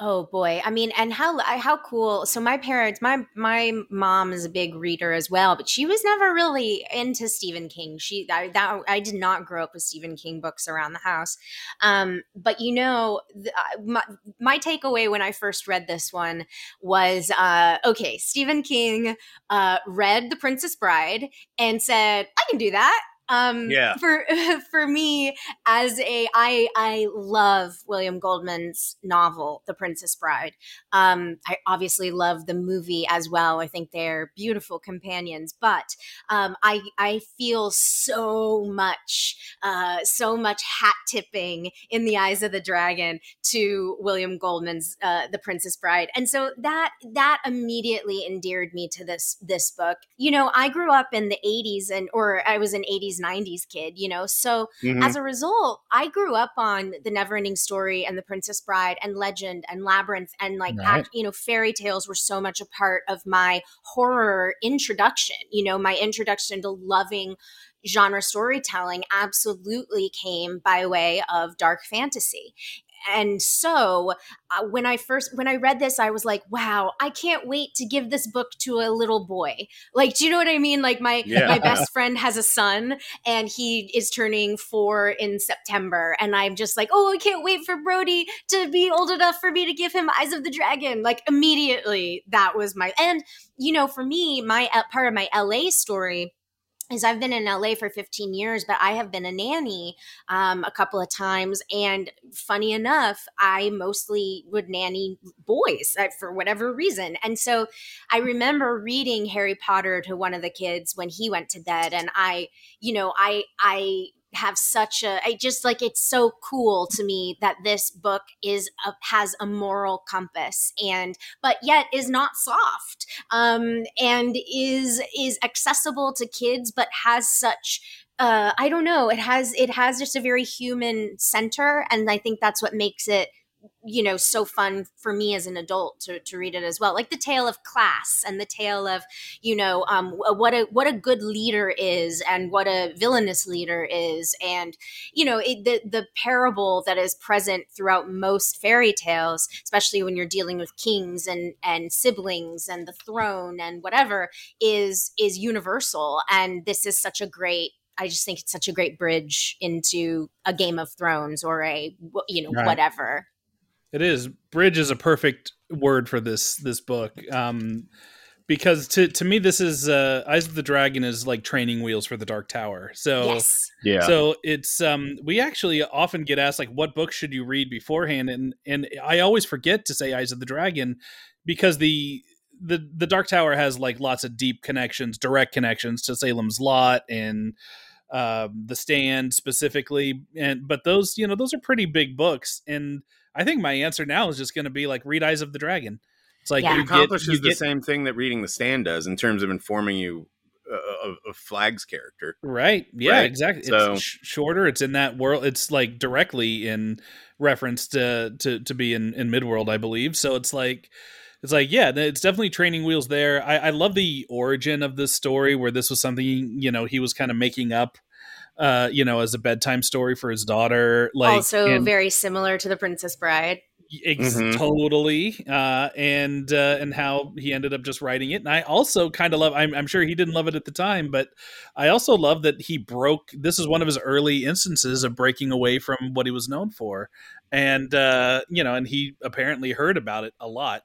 Oh boy. I mean, and how how cool. So my parents, my my mom is a big reader as well, but she was never really into Stephen King. She I, that I did not grow up with Stephen King books around the house. Um, but you know, the, uh, my, my takeaway when I first read this one was uh, okay, Stephen King uh, read The Princess Bride and said, "I can do that." Um, Yeah. For *laughs* for me, as a I I love William Goldman's novel, The Princess Bride. Um, I obviously love the movie as well. I think they're beautiful companions. But um, I I feel so much uh, so much hat tipping in the eyes of the dragon to William Goldman's uh, The Princess Bride, and so that that immediately endeared me to this this book. You know, I grew up in the '80s, and or I was an '80s '90s kid. You know, so Mhm. as a result, I grew up on the Neverending Story and The Princess Bride and Legend and Labyrinth and like Right. act, you know fairy tales were so much a part of my horror introduction. You know, my introduction to loving genre storytelling absolutely came by way of dark fantasy. And so uh, when I first when I read this I was like, wow, I can't wait to give this book to a little boy. Like, do you know what I mean? Like my Yeah. my best friend has a son and he is turning 4 in September and I'm just like, "Oh, I can't wait for Brody to be old enough for me to give him Eyes of the Dragon." Like immediately that was my and you know, for me, my uh, part of my LA story is I've been in LA for 15 years, but I have been a nanny um, a couple of times. And funny enough, I mostly would nanny boys uh, for whatever reason. And so I remember reading Harry Potter to one of the kids when he went to bed. And I, you know, I, I, have such a I just like it's so cool to me that this book is a, has a moral compass and but yet is not soft um, and is is accessible to kids, but has such uh, I don't know. It has it has just a very human center, and I think that's what makes it you know so fun for me as an adult to, to read it as well like the tale of class and the tale of you know um, what a what a good leader is and what a villainous leader is and you know it, the the parable that is present throughout most fairy tales especially when you're dealing with kings and and siblings and the throne and whatever is is universal and this is such a great I just think it's such a great bridge into a Game of Thrones or a you know Right. whatever. It is. Bridge is a perfect word for this this book. Um because to to me this is uh Eyes of the Dragon is like training wheels for the Dark Tower. So yes. Yeah. So it's um we actually often get asked like what book should you read beforehand and and I always forget to say Eyes of the Dragon because the the the Dark Tower has like lots of deep connections, direct connections to Salem's Lot and um the stand specifically and but those you know those are pretty big books and I think my answer now is just going to be like read Eyes of the Dragon. It's like Yeah. it you get- accomplishes you the get- same thing that reading the stand does in terms of informing you uh, of, of Flagg's character. Right. Yeah, Right. exactly. So- It's sh- shorter. It's in that world. It's like directly in reference to to to be in in Midworld, I believe. So it's like it's like yeah, it's definitely training wheels there. I, I love the origin of this story where this was something you know he was kind of making up, uh, you know, as a bedtime story for his daughter. Like also and- very similar to the Princess Bride. Ex- Mhm. Totally, uh, and uh, and how he ended up just writing it, and I also kind of love. I'm, I'm sure he didn't love it at the time, but I also love that he broke. This is one of his early instances of breaking away from what he was known for, and uh, you know, and he apparently heard about it a lot.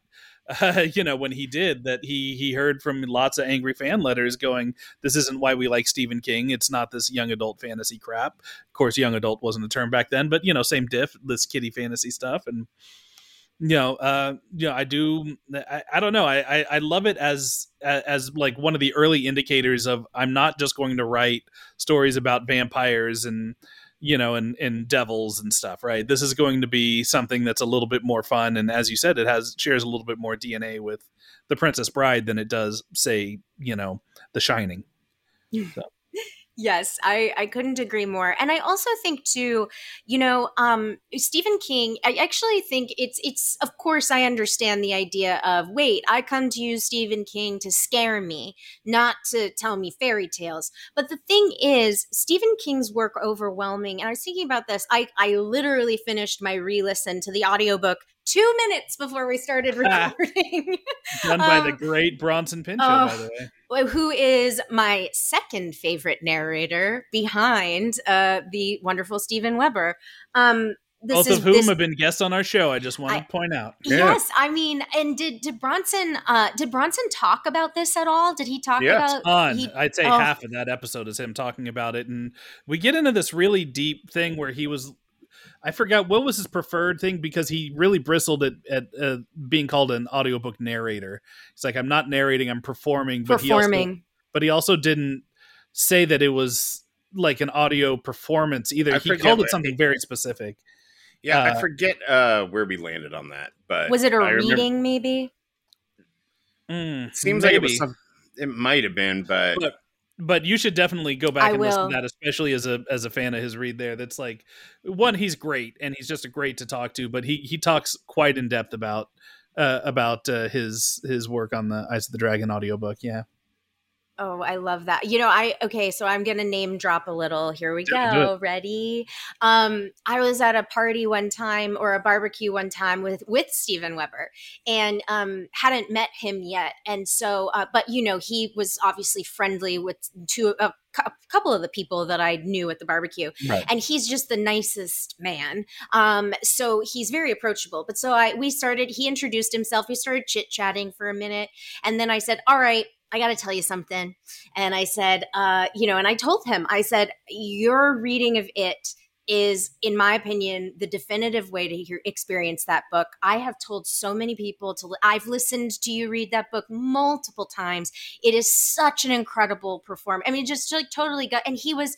Uh, *laughs* you know, when he did that, he he heard from lots of angry fan letters going, "This isn't why we like Stephen King. It's not this young adult fantasy crap." Of course, young adult wasn't a term back then, but you know, same diff, this kitty fantasy stuff, and you know, uh, you know, I do. I, I don't know. I, I I love it as as like one of the early indicators of I'm not just going to write stories about vampires and you know and and devils and stuff. Right. This is going to be something that's a little bit more fun, and as you said, it has shares a little bit more DNA with the Princess Bride than it does, say, you know, The Shining. Yes, I, I couldn't agree more. And I also think too, you know, um, Stephen King, I actually think it's it's of course I understand the idea of wait, I come to you, Stephen King to scare me, not to tell me fairy tales. But the thing is, Stephen King's work overwhelming. And I was thinking about this. I, I literally finished my re-listen to the audiobook two minutes before we started recording. *laughs* Done by the *laughs* Um, great Bronson Pinchot, oh, by the way. who is my second favorite narrator behind uh, the wonderful Steven Weber. Um, this Both is of whom this, have been guests on our show. I just want I- to point out. Yes, I mean, and did did Bronson uh did Bronson talk about this at all? Did he talk Yeah. about ton. he- I'd say oh. half of that episode is him talking about it, and we get into this really deep thing where he was. I forgot what was his preferred thing because he really bristled at, at uh, being called an audiobook narrator. He's like I'm not narrating, I'm performing. But He also, performing? but he also didn't say that it was like an audio performance either. I he called it what- something very specific. Yeah, I Uh, forget uh, where we landed on that, but Was it a I remember- reading maybe? Mm, It seems like it was some. It might have been, but But- but you should definitely go back I and listen to that, especially as a as a fan of his read there. That's like one, he's great and he's just a great to talk to, but he he talks quite in depth about uh, about uh, his his work on the Eyes of the Dragon audiobook. Yeah. Oh, I love that. You know, I okay, so I'm gonna name drop a little. Here we go. Ready? Um, I was at a party one time or a barbecue one time with with Steven Weber and um hadn't met him yet. And so uh, but you know, he was obviously friendly with two a cou- couple of the people that I knew at the barbecue Right. and he's just the nicest man um so he's very approachable but so i we started he introduced himself we started chit chatting for a minute and then i said all right i got to tell you something. And i said uh you know and i told him i said your reading of it is in my opinion the definitive way to hear, experience that book. I have told so many people to i've listened to you read that book multiple times. It is such an incredible performance i mean just like totally got and he was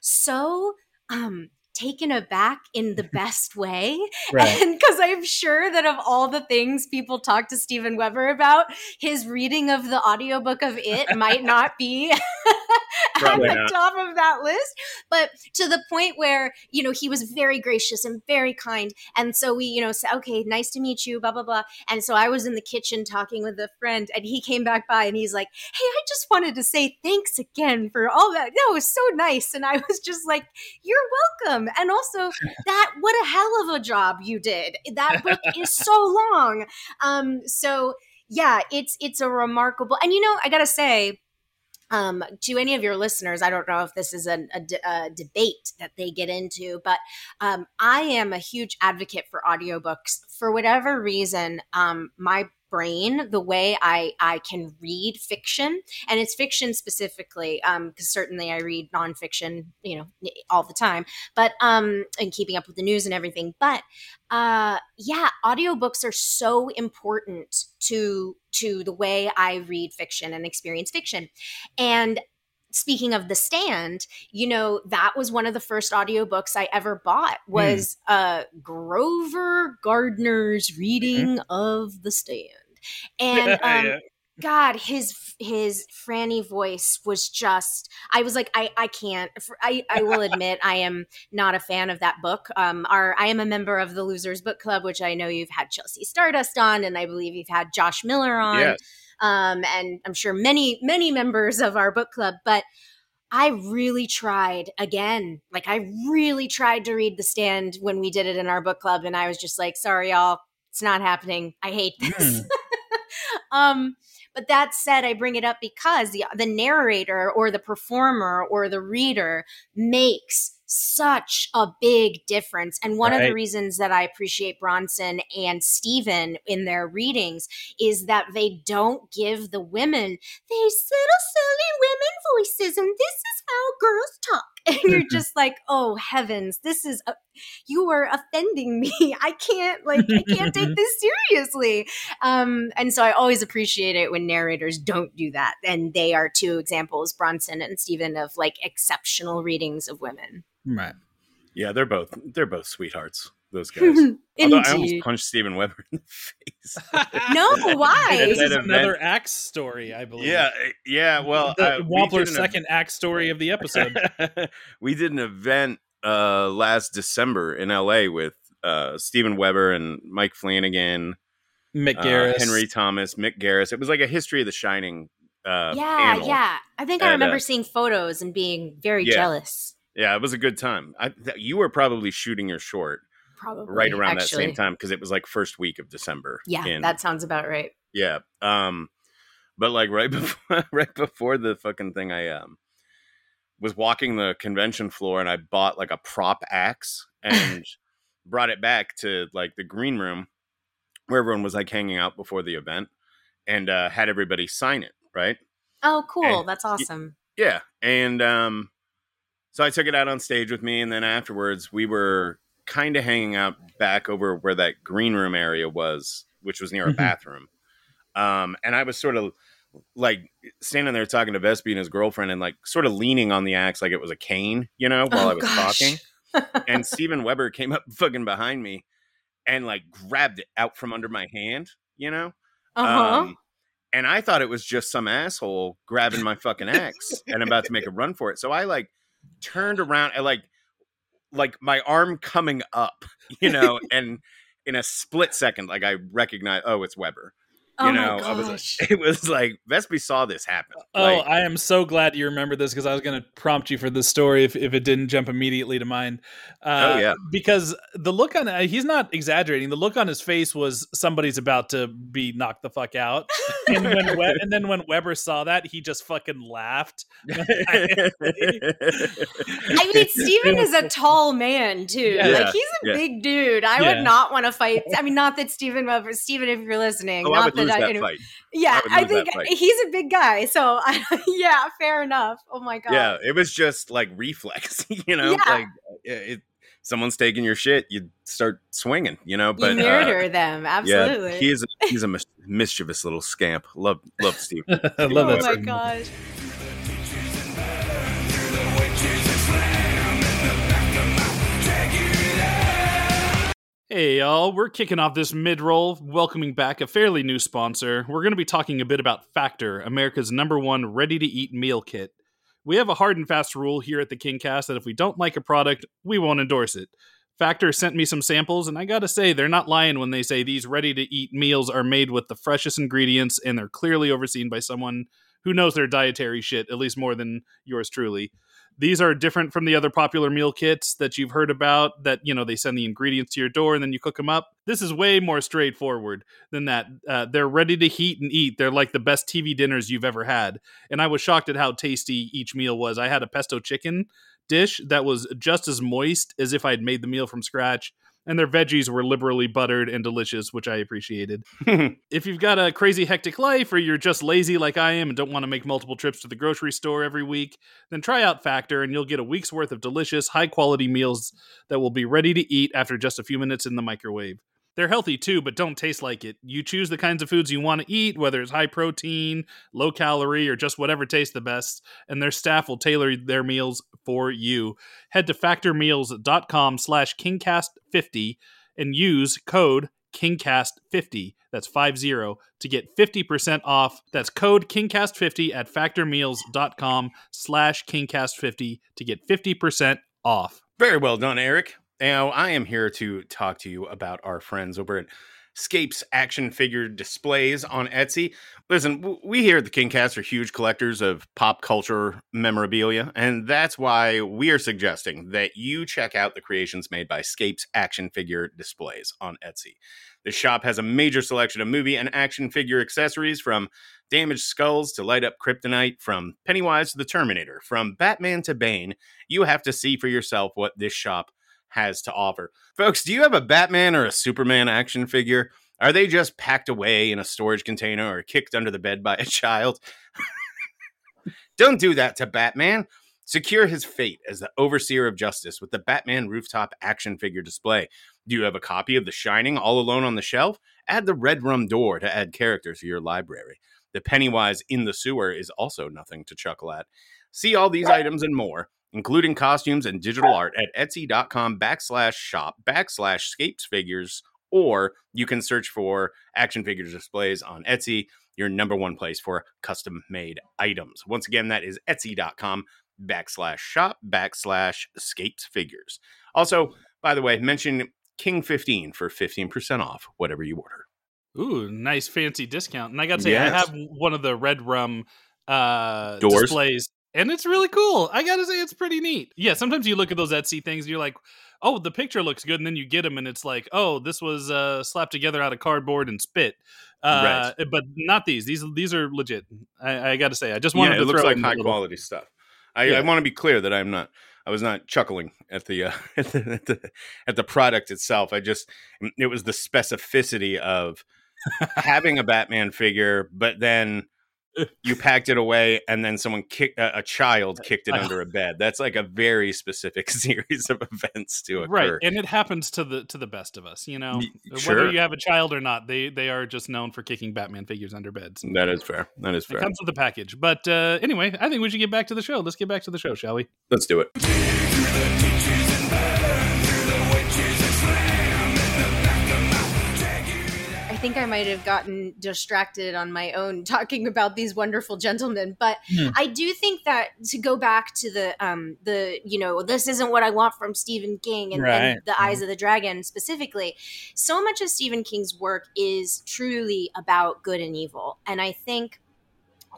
so um taken aback in the *laughs* best way. Right. and because i'm sure that of all the things people talk to steven weber about his reading of the audiobook of it might *laughs* not be *laughs* at Probably the not. top of that list. But to the point where you know he was very gracious and very kind. And so we you know said okay nice to meet you blah blah blah. And so i was in the kitchen talking with a friend and he came back by and he's like hey i just wanted to say thanks again for all that. That was so nice. And i was just like you're welcome and also that what a hell of a job you did. That book is so long. Um so yeah it's it's a remarkable and you know i gotta say um, to any of your listeners, I don't know if this is a, a de- a debate that they get into, but um, I am a huge advocate for audiobooks. For whatever reason, um, my brain, the way I, I can read fiction, and it's fiction specifically, because certainly I read nonfiction, you know, all the time, but um, and keeping up with the news and everything. But uh, yeah, audiobooks are so important to to the way I read fiction and experience fiction. And speaking of the stand you know that was one of the first audiobooks i ever bought was uh grover gardner's reading of the stand and *laughs* um Yeah. god his his franny voice was just i was like i i can't i i will *laughs* admit i am not a fan of that book um our i am a member of the losers book club which i know you've had chelsea stardust on and i believe you've had josh miller on yes. um, and I'm sure many, many members of our book club. But I really tried again. Like, I really tried to read The Stand when we did it in our book club. And I was just like, sorry, y'all, it's not happening. I hate this. Um, but that said, I bring it up because the, the narrator or the performer or the reader makes such a big difference. And one of the reasons that I appreciate Bronson and Steven in their readings is that they don't give the women these little silly women voices and this is how girls talk. *laughs* And you're just like, oh heavens, this is, a, you are offending me. *laughs* I can't, like, I can't take *laughs* this seriously. Um, and so I always appreciate it when narrators don't do that. And they are two examples, Bronson and Steven, of like exceptional readings of women. Right. Yeah, they're both they're both sweethearts. Those guys. *laughs* Although I almost punched Steven Weber in the face. *laughs* No, why? This That is another axe story, I believe. yeah, eh, yeah. Well, the uh, Wampler's did an second axe story of the episode. *laughs* we did an event uh last December in LA with uh Steven Weber and Mike Flanagan, Mick uh, Garris, Henry Thomas, Mick Garris. It was like a history of the Shining uh yeah, panel. yeah. I think I remember uh, seeing photos and being very Yeah. jealous. Yeah, it was a good time. I, th- you were probably shooting your short Probably right around that same time because it was like first week of December. Yeah, that sounds about right. Yeah. Um but like right *laughs* before right before the fucking thing I um was walking the convention floor and I bought like a prop axe *laughs* and brought it back to like the green room where everyone was like hanging out before the event and uh, had everybody sign it, right? Oh, cool. And- That's awesome. Yeah, and um, so I took it out on stage with me, and then afterwards we were kind of hanging out back over where that green room area was, which was near a Mhm. bathroom. Um, and I was sort of like standing there talking to Vespe and his girlfriend, and like sort of leaning on the axe like it was a cane, you know, while Oh, I was gosh. talking. *laughs* And Steven Weber came up *laughs* fucking behind me and like grabbed it out from under my hand, you know. Uh-huh. Um, and I thought it was just some asshole grabbing my fucking axe and about to make a run for it. So I like turned around and like like my arm coming up, you know, and in a split second, like I recognize, oh, it's Weber. You oh know, my I was like, *laughs* it was like Vespe saw this happen. Oh, Like, I am so glad you remember this because I was going to prompt you for this story if, if it didn't jump immediately to mind. Uh, Oh, yeah. Because the look on uh, he's not exaggerating. The look on his face was somebody's about to be knocked the fuck out. *laughs* And when we- and then when Weber saw that, he just fucking laughed. *laughs* I mean, Steven is a tall man too. Yeah. Like he's a Yeah. big dude. I Yeah. would not want to fight. I mean, not that Steven Weber, Steven, if you're listening, oh, I not would lose that anyway- fight. Yeah, would I, think he's a big guy. So I, *laughs* yeah, fair enough. Oh my god. Yeah, it was just like reflex, *laughs* you know, Yeah. like it, it, someone's taking your shit, you start swinging, you know. But you uh, murder them. Absolutely. Yeah, he is a, he's a mis- mischievous little scamp. Love love Steve. *laughs* I love oh that. my gosh. Hey, y'all, we're kicking off this mid roll, welcoming back a fairly new sponsor. We're going to be talking a bit about Factor, America's number one ready to eat meal kit. We have a hard and fast rule here at the Kingcast that if we don't like a product, we won't endorse it. Factor sent me some samples, and I gotta say, they're not lying when they say these ready to eat meals are made with the freshest ingredients and they're clearly overseen by someone who knows their dietary shit, at least more than yours truly. These are different from the other popular meal kits that you've heard about that, you know, they send the ingredients to your door and then you cook them up. This is way more straightforward than that. Uh, they're ready to heat and eat. They're like the best TV dinners you've ever had. And I was shocked at how tasty each meal was. I had a pesto chicken dish that was just as moist as if I'd made the meal from scratch. And their veggies were liberally buttered and delicious, which I appreciated. *laughs* if you've got a crazy hectic life or you're just lazy like I am and don't want to make multiple trips to the grocery store every week, then try out Factor and you'll get a week's worth of delicious, high quality meals that will be ready to eat after just a few minutes in the microwave. They're healthy too, but don't taste like it. You choose the kinds of foods you want to eat, whether it's high protein, low calorie, or just whatever tastes the best, and their staff will tailor their meals for you. Head to factormeals.com slash kingcast50 and use code KingCast50. That's 50 to get 50% off. That's code KingCast50 at factormeals.com slash KingCast50 to get 50% off. Very well done, Eric. Now, I am here to talk to you about our friends over at Scapes action figure displays on Etsy. Listen, we here at the Kingcast are huge collectors of pop culture memorabilia, and that's why we are suggesting that you check out the creations made by Scapes action figure displays on Etsy. The shop has a major selection of movie and action figure accessories from damaged skulls to light up kryptonite, from Pennywise to the Terminator, from Batman to Bane. You have to see for yourself what this shop has to offer. Folks, do you have a Batman or a Superman action figure? Are they just packed away in a storage container or kicked under the bed by a child? *laughs* Don't do that to Batman. Secure his fate as the overseer of justice with the Batman rooftop action figure display. Do you have a copy of The Shining all alone on the shelf? Add the Red Rum Door to add character to your library. The Pennywise in the sewer is also nothing to chuckle at. See all these items and more, including costumes and digital art, at etsy.com backslash shop backslash scapes figures, or you can search for action figure displays on Etsy, your number one place for custom made items. Once again, that is etsy.com backslash shop backslash scapes figures. Also, by the way, mention King15 for 15% off whatever you order. Ooh, nice fancy discount. And I got to say, Yes. I have one of the Red Rum uh, Doors? displays, and it's really cool. I got to say, it's pretty neat. Yeah, sometimes you look at those Etsy things and you're like, oh, the picture looks good. And then you get them and it's like, oh, this was uh, slapped together out of cardboard and spit. Uh, But not these. These these are legit. I, I got to say, I just wanted yeah, to it looks like high little- quality stuff. I, Yeah. I want to be clear that I'm not I was not chuckling at the, uh, *laughs* at the at the at the product itself. I just it was the specificity of having a Batman figure, but then you packed it away and then someone kicked a, a child kicked it under a bed. That's like a very specific *laughs* series of events to occur. right and it happens to the to the best of us you know? Sure. whether you have a child or not they they are just known for kicking batman figures under beds. That is fair. That is fair. it comes with the package. But uh anyway i think we should get back to the show. Let's get back to the show shall we? Let's do it think I might have gotten distracted on my own *laughs* talking about these wonderful gentlemen, but Hmm. I do think that to go back to the um the you know this isn't what I want from Stephen King and, and Right. the Eyes of the Dragon specifically. So much of Stephen King's work is truly about good and evil, and I think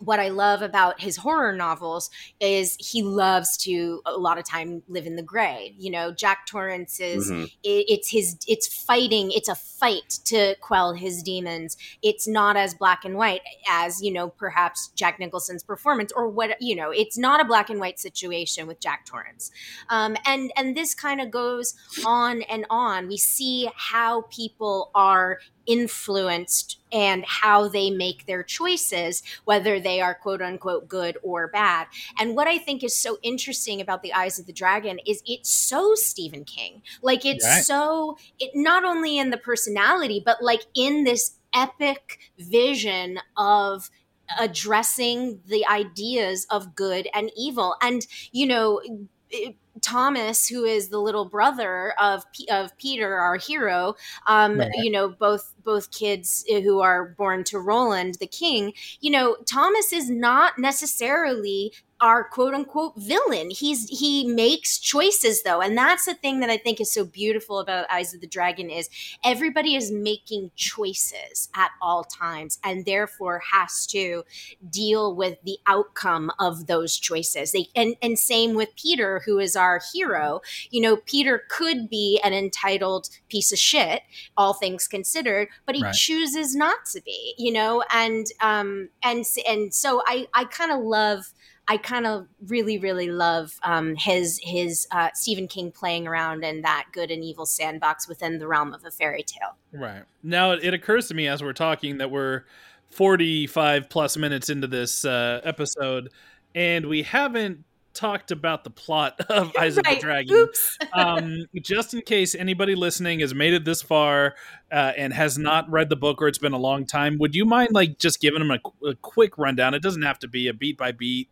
what I love about his horror novels is he loves to a lot of time live in the gray. You know, Jack Torrance is Mhm. it, it's his it's fighting it's a fight to quell his demons it's not as black and white as you know perhaps jack nicholson's performance or what you know it's not a black and white situation with jack torrance um, and and this kind of goes on and on we see how people are influenced and how they make their choices whether they are quote unquote good or bad. And what i think is so interesting about the eyes of the dragon is it's so stephen king. Like it's Right. so it not only in the personality but like in this epic vision of addressing the ideas of good and evil. And you know it- Thomas, who is the little brother of P- of Peter, our hero, um, Right. you know, both both kids who are born to Roland, the king. You know, Thomas is not necessarily our quote unquote villain. He's he makes choices though, and that's the thing that I think is so beautiful about Eyes of the Dragon is everybody is making choices at all times, and therefore has to deal with the outcome of those choices. They and and same with Peter, who is our hero. You know, Peter could be an entitled piece of shit, all things considered, but he Right. chooses not to be. You know, and um and and so I I kind of love. I kind of really, really love um, his his uh, Stephen King playing around in that good and evil sandbox within the realm of a fairy tale. Right. Now it, occurs to me as we're talking that we're 45 plus minutes into this uh, episode and we haven't talked about the plot *laughs* of *laughs* Eyes of the Dragon. *laughs* Um, just in case anybody listening has made it this far uh, and has not read the book or it's been a long time, would you mind like just giving them a, a quick rundown? It doesn't have to be a beat by beat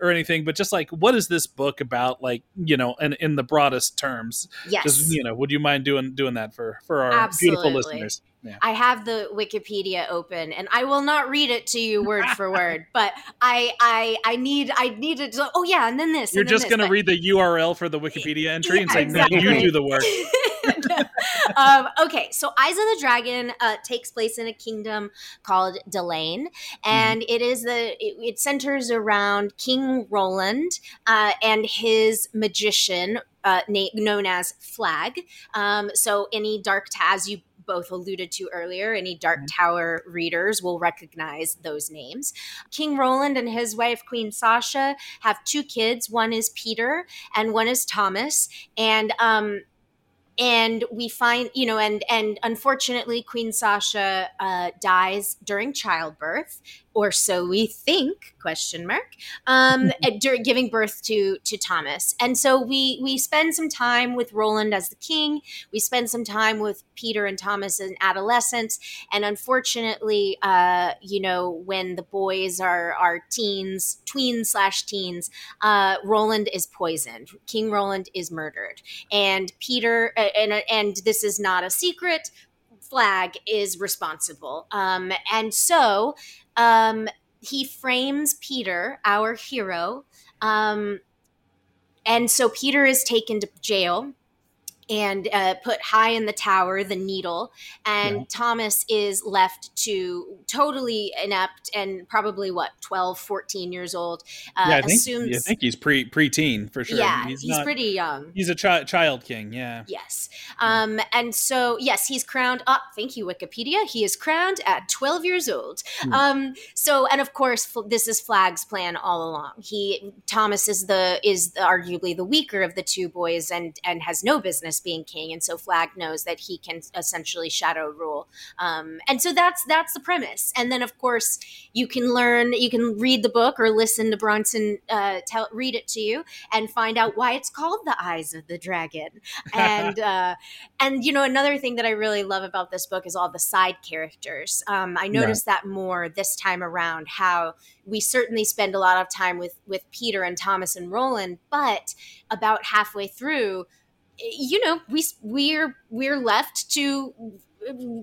or anything, but just like what is this book about? Like you know, in in the broadest terms. yes. Just you know, would you mind doing doing that for for our beautiful listeners? Yeah. I have the Wikipedia open, and I will not read it to you word for word, *laughs* but I I I need I need to. Oh yeah, and then this. You're and then just going to read the URL for the Wikipedia entry and Yeah, say, no, you do the work. *laughs* um, okay, so Eyes of the Dragon uh, takes place in a kingdom called Delain, and it is the it, it centers around King Roland uh, and his magician uh, na- known as Flagg. Um, so any Dark Ta- you both alluded to earlier, any Dark Tower readers will recognize those names. King Roland and his wife Queen Sasha have two kids. One is Peter and one is Thomas, and um, and we find you know and and unfortunately queen sasha uh, dies during childbirth or so we think question mark um at- during giving birth to to thomas. And so we we spend some time with roland as the king. We spend some time with peter and thomas in adolescence. And unfortunately uh you know when the boys are are teens tweens slash teens uh roland is poisoned. King roland is murdered. And Peter uh, and and this is not a secret. Flagg is responsible, um, and so um, he frames Peter, our hero, um, and so Peter is taken to jail. And uh, put high in the tower the needle and Yeah. thomas is left to totally inept and probably what 12 14 years old uh, yeah, I think, assumes I think he's pre preteen for sure. yeah he's, he's, not- pretty young He's a chi- child king. Yeah. Yes. Um, and so, yes, he's crowned up. thank you, Wikipedia. He is crowned at 12 years old. Hmm. Um, so, and of course, this is Flagg's plan all along. He, Thomas is the, is the, arguably the weaker of the two boys and, and has no business being king. And so Flagg knows that he can essentially shadow rule. Um, and so that's, that's the premise. And then, of course, you can learn, you can read the book or listen to Bronson, uh, tell, read it to you and find out why it's called the eyes of the dragon *laughs* and uh, and you know another thing that I really love about this book is all the side characters. Um, I noticed that more this time around. How we certainly spend a lot of time with with Peter and Thomas and Roland, but about halfway through, you know, we we're we're left to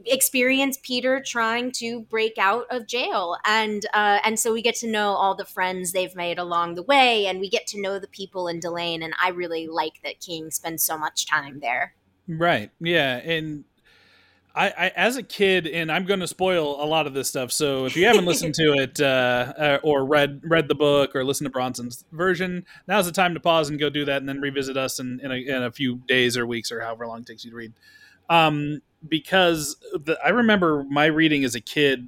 experience Peter trying to break out of jail, and uh, and so we get to know all the friends they've made along the way, and we get to know the people in Delain. And I really like that King spends so much time there. Right. Yeah. And I, I as a kid, and I'm going to spoil a lot of this stuff. So if you haven't listened to *laughs* it uh, uh, or read read the book or listened to Bronson's version, now's the time to pause and go do that, and then revisit us in in a, in a few days or weeks or however long it takes you to read. Um, because the, I remember my reading as a kid,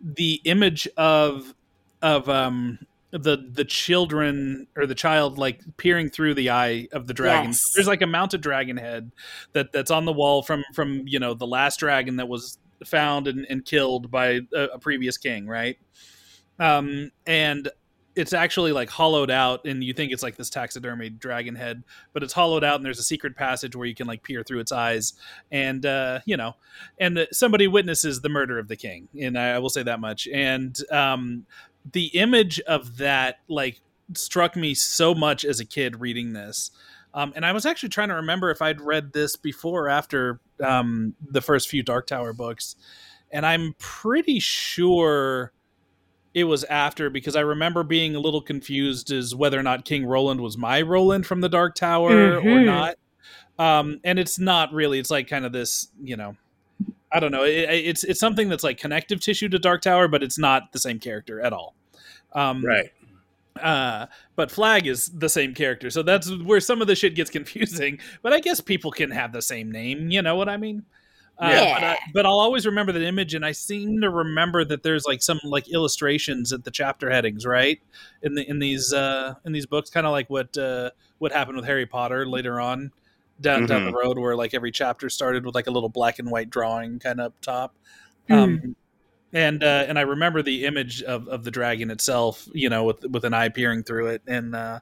the image of of um the the children or the child like peering through the eye of the dragon. Yes. There's like a mounted dragon head that that's on the wall from from you know the last dragon that was found and, and killed by a, a previous king, right? Um, and it's actually like hollowed out, and you think it's like this taxidermy dragon head, but it's hollowed out, and there's a secret passage where you can like peer through its eyes, and uh, you know, and somebody witnesses the murder of the king, and I, I will say that much. And um, the image of that like struck me so much as a kid reading this. Um, and I was actually trying to remember if I'd read this before or after um, the first few Dark Tower books. And I'm pretty sure it was after because I remember being a little confused as whether or not King Roland was my Roland from the Dark Tower or Mhm. not. Um, and it's not really. It's like kind of this, you know, I don't know. It, it's it's something that's like connective tissue to Dark Tower, but it's not the same character at all. Um, Right. uh, but Flagg is the same character, so that's where some of the shit gets *laughs* confusing. But I guess people can have the same name. You know what I mean? Uh, Yeah. But, I, but I'll always remember that image, and I seem to remember that there's like some like illustrations at the chapter headings, right? In the in these uh, in these books, kind of like what uh, what happened with Harry Potter later on down down the road, where like every chapter started with like a little black and white drawing kind of up top. Um, and uh, and I remember the image of, of the dragon itself, you know, with with an eye peering through it, and uh,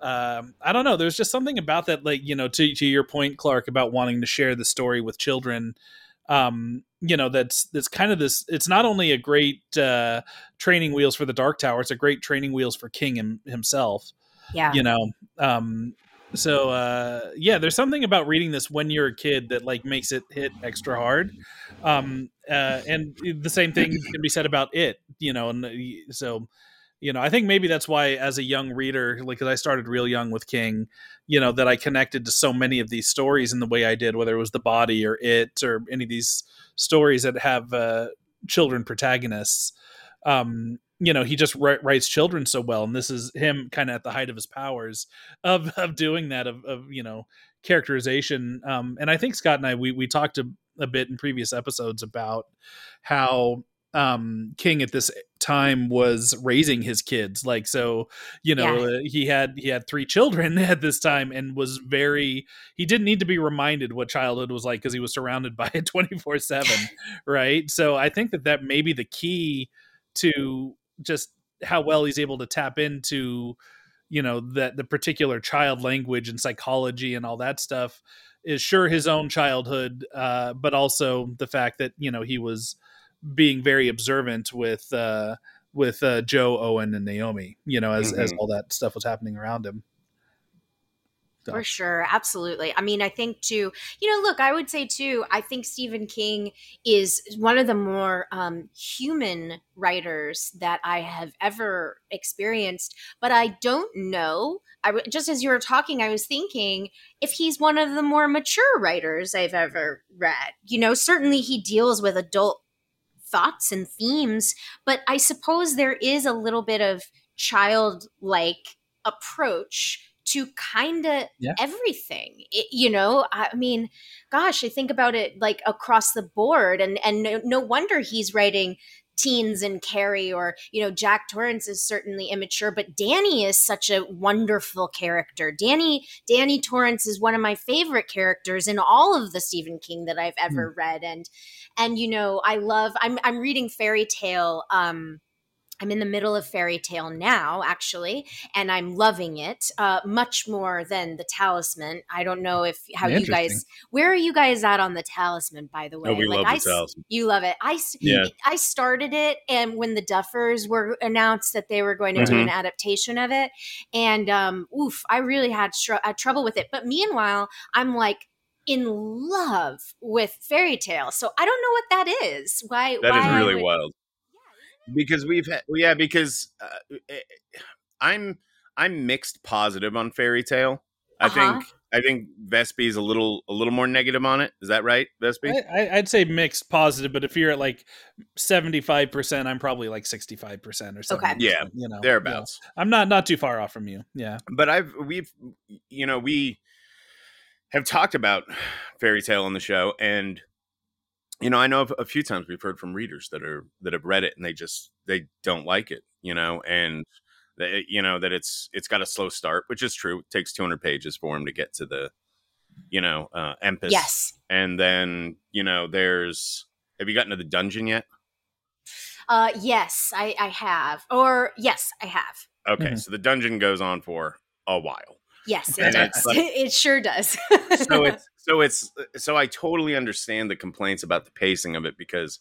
um, I don't know. There's just something about that, like you know, to to your point, Clarke, about wanting to share the story with children. Um, you know, that's that's kind of this. It's not only a great uh, training wheels for the Dark Tower; it's a great training wheels for King him, himself Yeah. you know um so uh yeah there's something about reading this when you're a kid that like makes it hit extra hard. Um uh and the same thing *clears throat* can be said about it you know and uh, so you know i think maybe that's why as a young reader like 'cause i started real young with king you know that i connected to so many of these stories in the way i did whether it was the body or it or any of these stories that have uh children protagonists. Um you know he just wri- writes children so well and this is him kind of at the height of his powers of *laughs* of doing that of, of you know characterization um and i think scott and i we we talked a, a bit in previous episodes about how um king at this time was raising his kids like so you know uh, he had he had three children *laughs* at this time and was very he didn't need to be reminded what childhood was like because he was surrounded *laughs* by it 24 7 right? So i think that that may be the key to just how well he's able to tap into you know that the particular child language and psychology and all that stuff is sure his own childhood uh but also the fact that you know he was being very observant with uh with uh joe owen and naomi you know as as Mhm. all that stuff was happening around him stuff. For sure, absolutely. I mean, I think too, you know, look, I would say too, I think Stephen King is one of the more um, human writers that I have ever experienced. But I don't know. I w- just as you were talking, I was thinking if he's one of the more mature writers I've ever read. You know, certainly he deals with adult thoughts and themes, but I suppose there is a little bit of childlike approach to kind of Yeah. everything it, you know i mean gosh i think about it like across the board and and no, no wonder he's writing teens and carrie or you know jack torrance is certainly immature but danny is such a wonderful character danny danny torrance is one of my favorite characters in all of the stephen king that i've ever read and and you know i love i'm i'm reading fairy tale um I'm in the middle of fairy tale now, actually, and I'm loving it uh, much more than the talisman. I don't know if how you guys, where are you guys at on the talisman? By the way, Oh, we love I the s- Talisman. You love it. I s- Yeah. I started it, and when the Duffers were announced that they were going to do Mhm. an adaptation of it, and um, oof, I really had str- uh, trouble with it. But meanwhile, I'm like in love with fairy tale, so I don't know what that is. Why? That is why I really would- wild. Because we've had, well, yeah, because uh, eh, I'm I'm mixed positive on fairy tale. I Uh-huh. think I think Vespe is a little a little more negative on it. Is that right, Vespe? I, I- I'd say mixed positive, but if you're at like 75%, I'm probably like 65% or something. Okay. Yeah, you know, Thereabouts. yeah. I'm not not too far off from you. Yeah. But I've we've you know we have talked about fairy tale on the show, and you know I know a few times we've heard from readers that are that have read it and they just they don't like it. You know, and that you know that it's it's got a slow start, which is true. It takes 200 pages for him to get to the you know uh, Empis. Yes. and then you know there's have you gotten to the dungeon yet? Uh, yes, I, I have. Or yes, I have. Okay, Mhm. so the dungeon goes on for a while. Yes, it does. like- *laughs* it sure does. so *laughs* it's so it's so I totally understand the complaints about the pacing of it because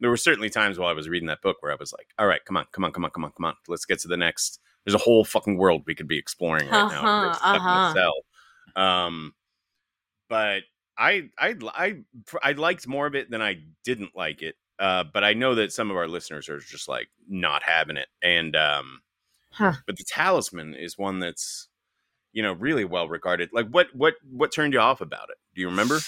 there were certainly times while I was reading that book where I was like, all right, come on, come on, come on, come on, come on. Let's get to the next there's a whole fucking world we could be exploring right now. Uh-huh, in a uh-huh. Um but I I I I liked more of it than I didn't like it. Uh, but I know that some of our listeners are just like not having it, and um, Huh. but the talisman is one that's you know really well regarded. Like what what what turned you off about it? Do you remember?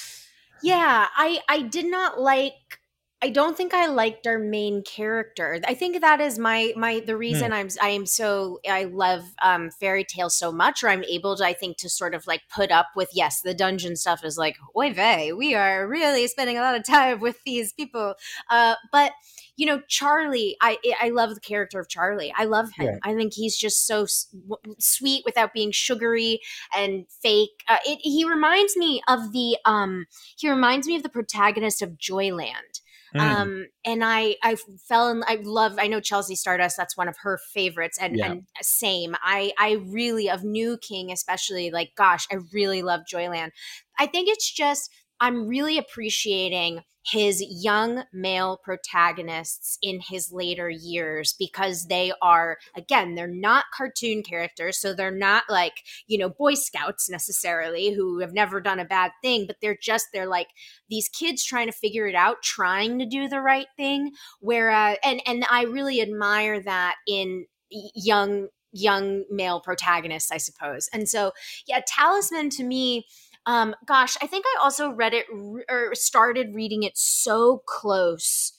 yeah, I I did not like I don't think I liked our main character. I think that is my my the reason I'm I am so I love um fairy tales so much, or I'm able to I think to sort of like put up with yes, the dungeon stuff is like oy vey, we are really spending a lot of time with these people. Uh, but you know, Charlie, I I love the character of Charlie. I love him. Right. I think he's just so s- sweet without being sugary and fake. Uh, it, he reminds me of the um he reminds me of the protagonist of Joyland. Mm. Um, and I, I fell in, I love, I know Chelsea Stardust, that's one of her favorites. And, Yeah. and same, I, I really, of New King, especially like, gosh, I really love Joyland. I think it's just, I'm really appreciating his young male protagonists in his later years because they are again they're not cartoon characters so they're not like you know boy scouts necessarily who have never done a bad thing but they're just they're like these kids trying to figure it out trying to do the right thing. Whereas uh, and and i really admire that in young young male protagonists i suppose. And so yeah talisman to me um gosh i think i also read it re- or started reading it so close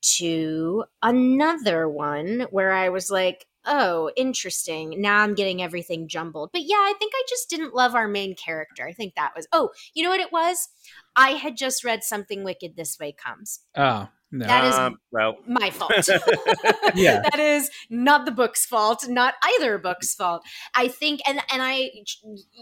to another one where i was like oh interesting. Now i'm getting everything jumbled. But yeah i think i just didn't love our main character. I think that was oh you know what it was? I had just read something wicked this way comes. Oh, no. That is- Um, well, my fault. *laughs* Yeah. *laughs* that is not the book's fault, not either book's fault. I think, and and I,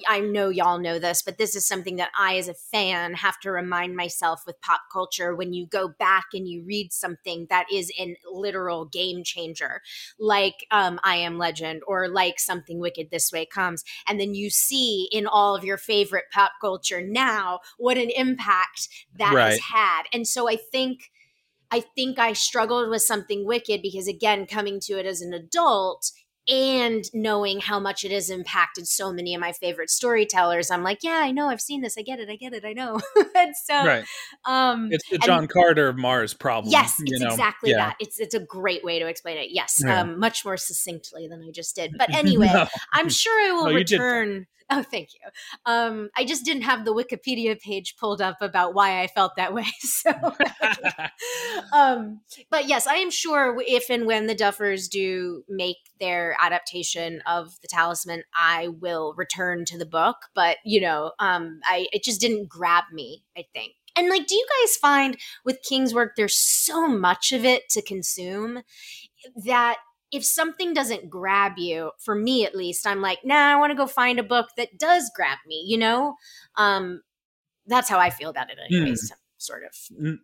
I know y'all know this, but this is something that I, as a fan, have to remind myself with pop culture. When you go back and you read something that is an literal game changer, like um, I Am Legend or like Something Wicked This Way Comes, and then you see in all of your favorite pop culture now what an impact that has had, and so I think. I think I struggled with something wicked because again, coming to it as an adult, and knowing how much it has impacted so many of my favorite storytellers, I'm like, yeah, I know, I've seen this, I get it, I get it, I know. *laughs* and so, right. um, It's the and- John Carter of Mars problem. Yes, it's know? exactly Yeah. that. It's it's a great way to explain it. Yes, Yeah. um, much more succinctly than I just did. But *laughs* anyway, No. I'm sure I will No, return. Oh, thank you. Um, I just didn't have the Wikipedia page pulled up about why I felt that *laughs* way. So, *laughs* um, but yes, I am sure if and when the Duffers do make their adaptation of the Talisman, I will return to the book. But you know, um, I it just didn't grab me. I think. And like, do you guys find with King's work, there's so much of it to consume that if something doesn't grab you, for me at least, I'm like, nah, I want to go find a book that does grab me, you know? Um, that's how I feel about it, anyways, sort of.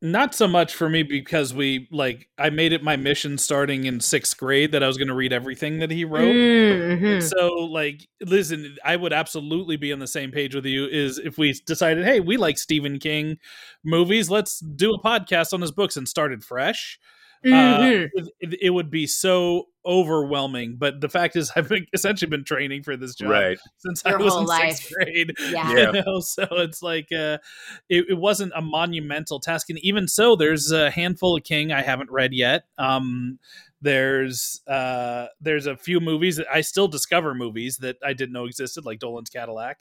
Not so much for me because we like I made it my mission starting in sixth grade that I was going to read everything that he wrote. Mhm. So like listen i would absolutely be on the same page with you is if we decided hey we like stephen king movies let's do a podcast on his books and started fresh uh, Mhm. it, it would be so overwhelming but the fact is *laughs* i've been, essentially been training for this job Right. since Your i was whole in life. sixth grade *laughs* Yeah. you know so it's like uh it, it wasn't a monumental task and even so there's a handful of king i haven't read yet um there's uh there's a few movies that i still discover movies that i didn't know existed like dolan's cadillac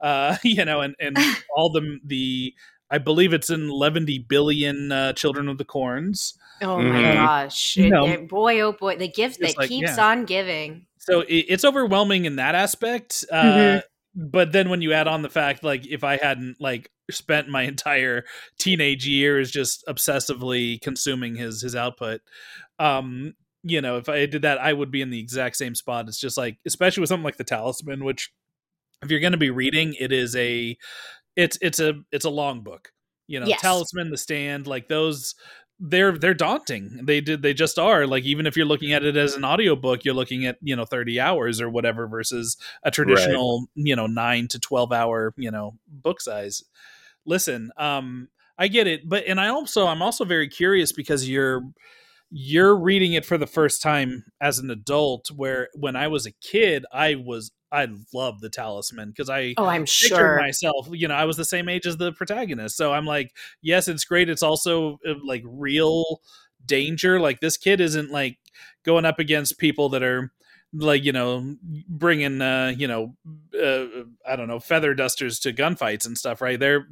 uh *laughs* you know and and all the the i believe it's in 11 billion uh, children of the corns Oh my Mhm. gosh. It- know, it- boy, oh boy, the gift just that like, keeps yeah. on giving. so it, it's overwhelming in that aspect uh Mhm. but then when you add on the fact like if i hadn't like spent my *laughs* entire teenage years just obsessively consuming his his output um you know if i did that i would be in the exact same spot it's just like especially with something like the talisman which if you're going to be reading it is a it's it's a it's a long book you know Yes. talisman the stand like those they're they're daunting. They did they just are. Like even if you're looking at it as an audiobook you're looking at you know 30 hours or whatever versus a traditional you know 9 to 12 hour you know book size. Listen um i get it but and i also i'm also very curious because you're you're reading it for the first time as an adult where when i was a kid i was i love the talisman because i Oh, I'm sure. myself you know i was the same age as the protagonist so i'm like yes it's great it's also uh, like real danger like this kid isn't like going up against people that are like you know bringing uh you know uh, i don't know feather dusters to gunfights and stuff right? There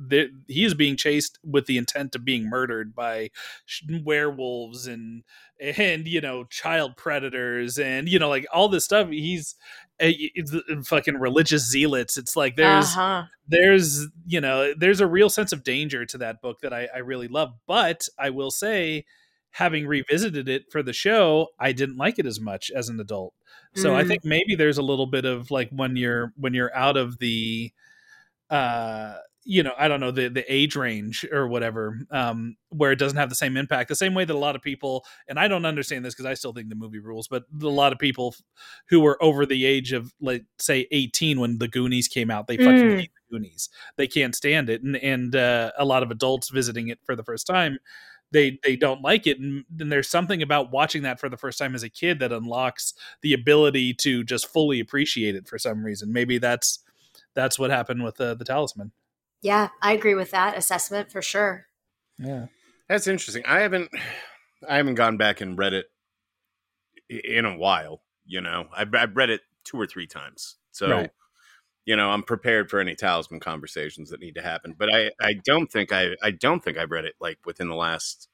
he's being chased with the intent of being murdered by sh- werewolves and and you know child predators and you know like all this stuff. He's uh, it's fucking religious zealots. It's like there's uh-huh. there's you know there's a real sense of danger to that book that I, I really love. But i will say having revisited it for the show i didn't like it as much as an adult so i Mm. think maybe there's a little bit of like when you're when you're out of the uh you know i don't know the the age range or whatever um where it doesn't have the same impact the same way that a lot of people and i don't understand this because i still think the movie rules but a lot of people who were over the age of like say 18 when the goonies came out they fucking Mm. hate the goonies they can't stand it and and uh, a lot of adults visiting it for the first time they they don't like it and then there's something about watching that for the first time as a kid that unlocks the ability to just fully appreciate it for some reason maybe that's that's what happened with uh, the talisman Yeah, I agree with that assessment for sure. yeah That's interesting. I haven't *sighs* I haven't gone back and read it in a while. You know, I've, I've read it two or three times, so Right. You know I'm prepared for any talisman conversations that need to happen. But I I don't think I I don't think I've read it like within the last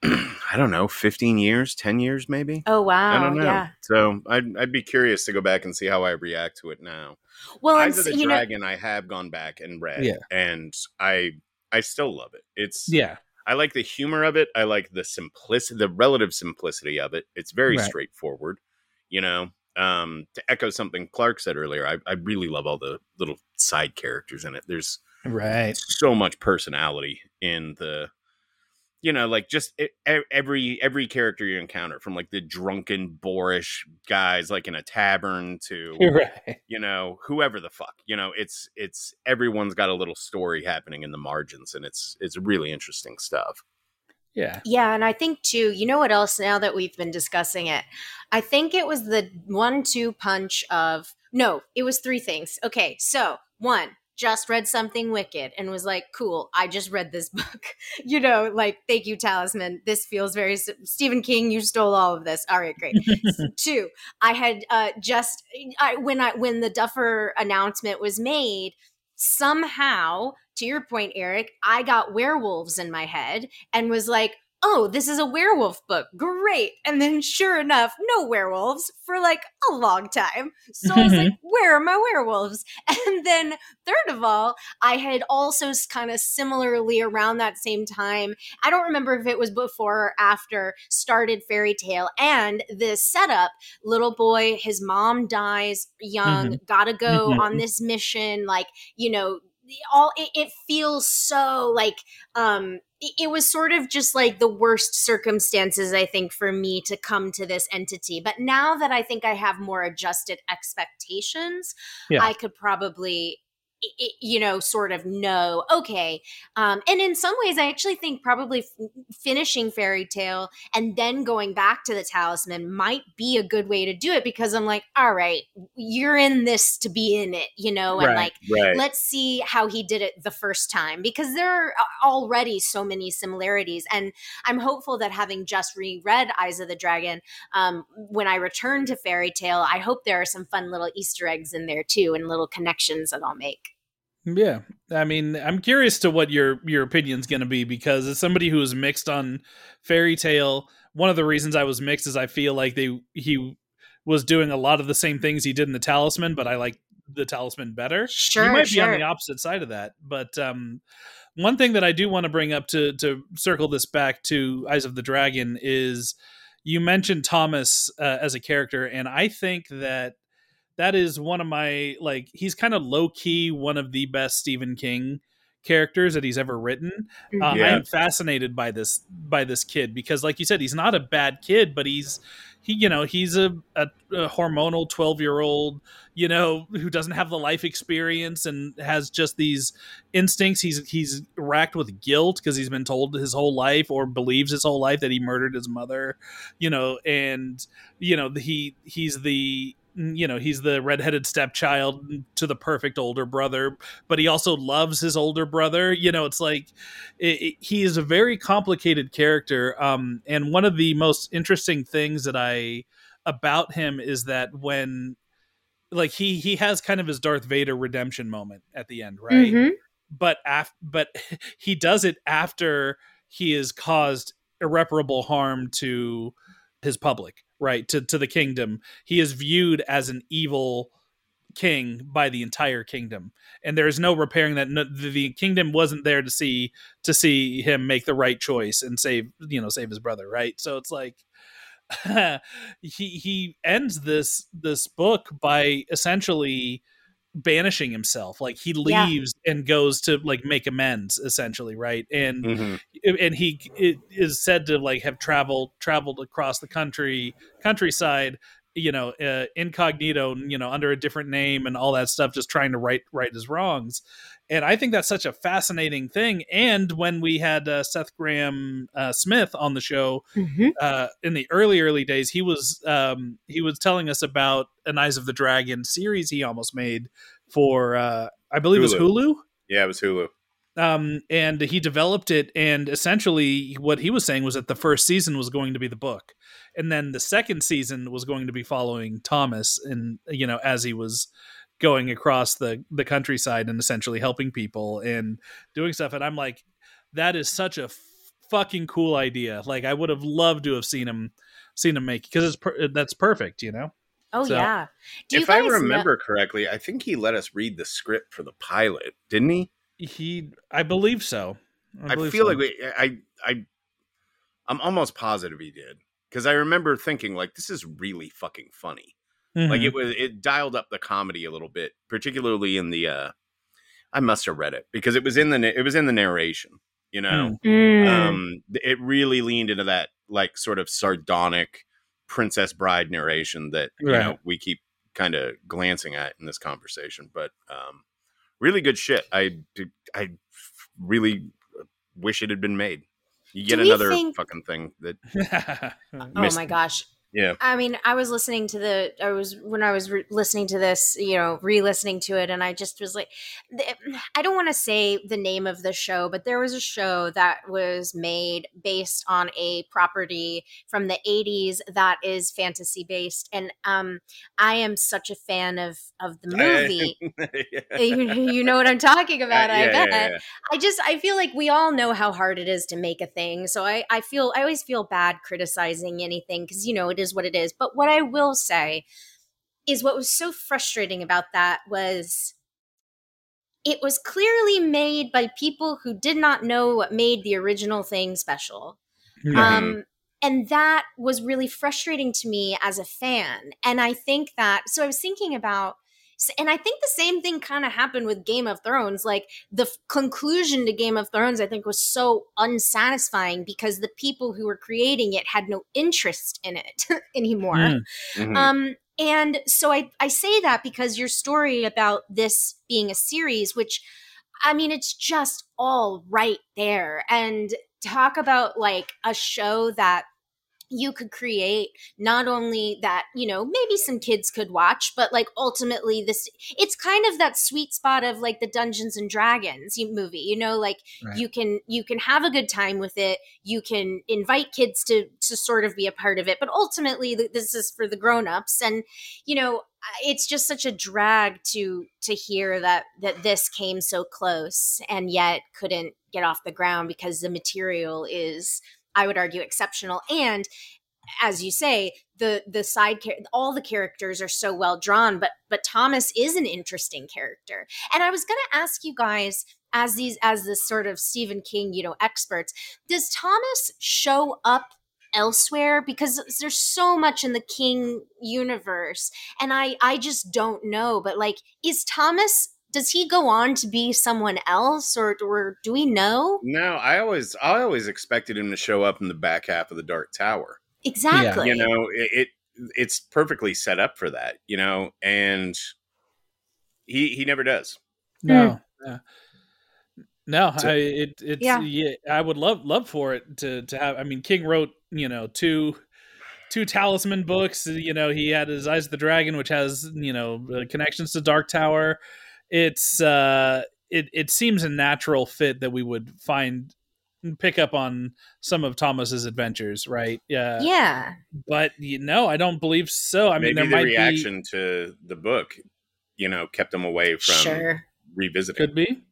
*clears throat* I don't know fifteen years, ten years maybe. Oh wow, I don't know. yeah. So I'd I'd be curious to go back and see how I react to it now. Well, and Eyes of the you know, Dragon, I have gone back and read, Yeah. and I I still love it. It's yeah I like the humor of it. I like the simplicity, the relative simplicity of it. It's very Right. straightforward, you know. Um, to echo something Clarke said earlier, I, I really love all the little side characters in it. There's right. so much personality in the, you know, like just every every character you encounter, from like the drunken, boorish guys like in a tavern to *laughs* right. you know whoever the fuck you know it's it's everyone's got a little story happening in the margins and it's it's really interesting stuff Yeah. Yeah, and I think too, you know what else now that we've been discussing it? I think it was the one two punch of no, it was three things. Okay, so one, just read something wicked and was like, cool, I just read this *laughs* book. you know, like, thank you, Talisman. This feels very Stephen King, you stole all of this. All right, great. *laughs* Two, I had uh, just I, when I when the Duffer announcement was made, somehow, to your point, Eric, I got werewolves in my head and was like, oh, this is a werewolf book. Great. And then sure enough, no werewolves for like a long time. So I was like, where are my werewolves? *laughs* And then third of all, I had also kind of similarly around that same time, I don't remember if it was before or after, started Fairy Tale and this setup, little boy, his mom dies young, Mhm. gotta go Mhm. on this mission, like, you know, all it, it feels so like um it, it was sort of just like the worst circumstances i think for me to come to this entity but now that i think i have more adjusted expectations Yeah. i could probably you know sort of know okay um and in some ways i actually think probably f- finishing fairy tale and then going back to the talisman might be a good way to do it because i'm like all right you're in this to be in it you know and Right. like Right. let's see how he did it the first time because there are already so many similarities and i'm hopeful that having just reread eyes of the dragon um, when i return to fairy tale i hope there are some fun little easter eggs in there too and little connections that i'll make Yeah, I mean, I'm curious to what your your opinion's going to be because as somebody who is mixed on Fairy Tale, one of the reasons I was mixed is I feel like they he was doing a lot of the same things he did in the Talisman, but I like the Talisman better. sure you might be on the opposite side of that, but um, one thing that I do want to bring up to to circle this back to Eyes of the Dragon is you mentioned Thomas uh, as a character, and I think that that is one of my like he's kind of low key one of the best Stephen King characters that he's ever written. Uh, I am fascinated by this by this kid because, like you said, he's not a bad kid, but he's he you know he's a, a, a hormonal twelve year old you know who doesn't have the life experience and has just these instincts. He's he's racked with guilt because he's been told his whole life or believes his whole life that he murdered his mother, you know, and you know he he's the you know he's the redheaded stepchild to the perfect older brother but he also loves his older brother. You know it's like it, it- he is a very complicated character um and one of the most interesting things that i about him is that when like he he has kind of his darth vader redemption moment at the end right? Mhm. but af- but *laughs* he does it after he has caused irreparable harm to his public right to to the kingdom. He is viewed as an evil king by the entire kingdom. And there is no repairing that no, the, the kingdom wasn't there to see to see him make the right choice and save you know save his brother right? So it's like *laughs* he he ends this this book by essentially banishing himself like he Yeah. leaves and goes to like make amends essentially right and Mhm. and he it is said to like have traveled traveled across the country countryside you know uh, incognito you know under a different name and all that stuff just trying to right right his wrongs and i think that's such a fascinating thing and when we had uh, seth grahame uh, smith on the show Mhm. uh, in the early early days he was um, he was telling us about an eyes of the dragon series he almost made for uh, i believe it was Hulu. hulu Yeah, it was Hulu. um, and he developed it. And essentially, what he was saying was that the first season was going to be the book, and then the second season was going to be following Thomas, and you know, as he was going across the the countryside and essentially helping people and doing stuff. And I'm like, that is such a f- fucking cool idea. Like, I would have loved to have seen him seen him make because it's per- that's perfect, you know. oh So- yeah do if I guys know- remember correctly, I think he let us read the script for the pilot, didn't he? He, I believe so. I, believe feel so. like we, I, I, I'm almost positive he did because I remember thinking like, this is really fucking funny. Like Mhm. it was, it dialed up the comedy a little bit, particularly in the. uh I must have read it because it was in the, it was in the narration. You know, Mm. um, it really leaned into that like sort of sardonic Princess Bride narration that you know we keep kind of glancing at in this conversation. But um, really good shit. I I really wish it had been made. You get another think- fucking thing that *laughs* Oh Missed- my gosh. Yeah. I mean, I was listening to the, I was, when I was re- listening to this, you know, re listening to it, and I just was like, the, I don't want to say the name of the show, but there was a show that was made based on a property from the 80s that is fantasy based. And um, I am such a fan of, of the movie. *laughs* *laughs* you, you know what I'm talking about, I Uh, Yeah, yeah, bet. yeah. I just I feel like we all know how hard it is to make a thing. So I I feel I always feel bad criticizing anything cuz you know it is what it is. But what I will say is what was so frustrating about that was it was clearly made by people who did not know what made the original thing special. Mhm. Um, and that was really frustrating to me as a fan. And I think that, so I was thinking about, and I think the same thing kind of happened with Game of Thrones. Like the f- conclusion to Game of Thrones, I think, was so unsatisfying because the people who were creating it had no interest in it *laughs* anymore. Mm. Mhm. Um, and so I, I say that because your story about this being a series, which I mean, it's just all right there. And talk about like a show that you could create not only that you know maybe some kids could watch but like ultimately this it's kind of that sweet spot of like the dungeons and dragons movie you know like Right. you can you can have a good time with it you can invite kids to to sort of be a part of it but ultimately this is for the grown-ups and you know it's just such a drag to to hear that that this came so close and yet couldn't get off the ground because the material is i would argue exceptional. And as you say the the side char- all the characters are so well drawn but but thomas is an interesting character. And i was going to ask you guys as these as this sort of stephen king you know experts does thomas show up elsewhere? Because there's so much in the king universe and i i just don't know but like is thomas does he go on to be someone else or, or do we know No, I always I always expected him to show up in the back half of the Dark Tower. exactly You know, it, it it's perfectly set up for that. You know, and he he never does. No. yeah. No, So- I, it it's Yeah. yeah. I would love love for it to to have. I mean, King wrote you know two two talisman books. You know, he had his Eyes of the Dragon, which has you know uh, connections to Dark Tower. It's uh, it it seems a natural fit that we would find pick up on some of Thomas's adventures, right? Yeah, yeah but you know, I don't believe so. I mean, Maybe there the might reaction to the book, you know, kept him away from sure be revisiting. could be.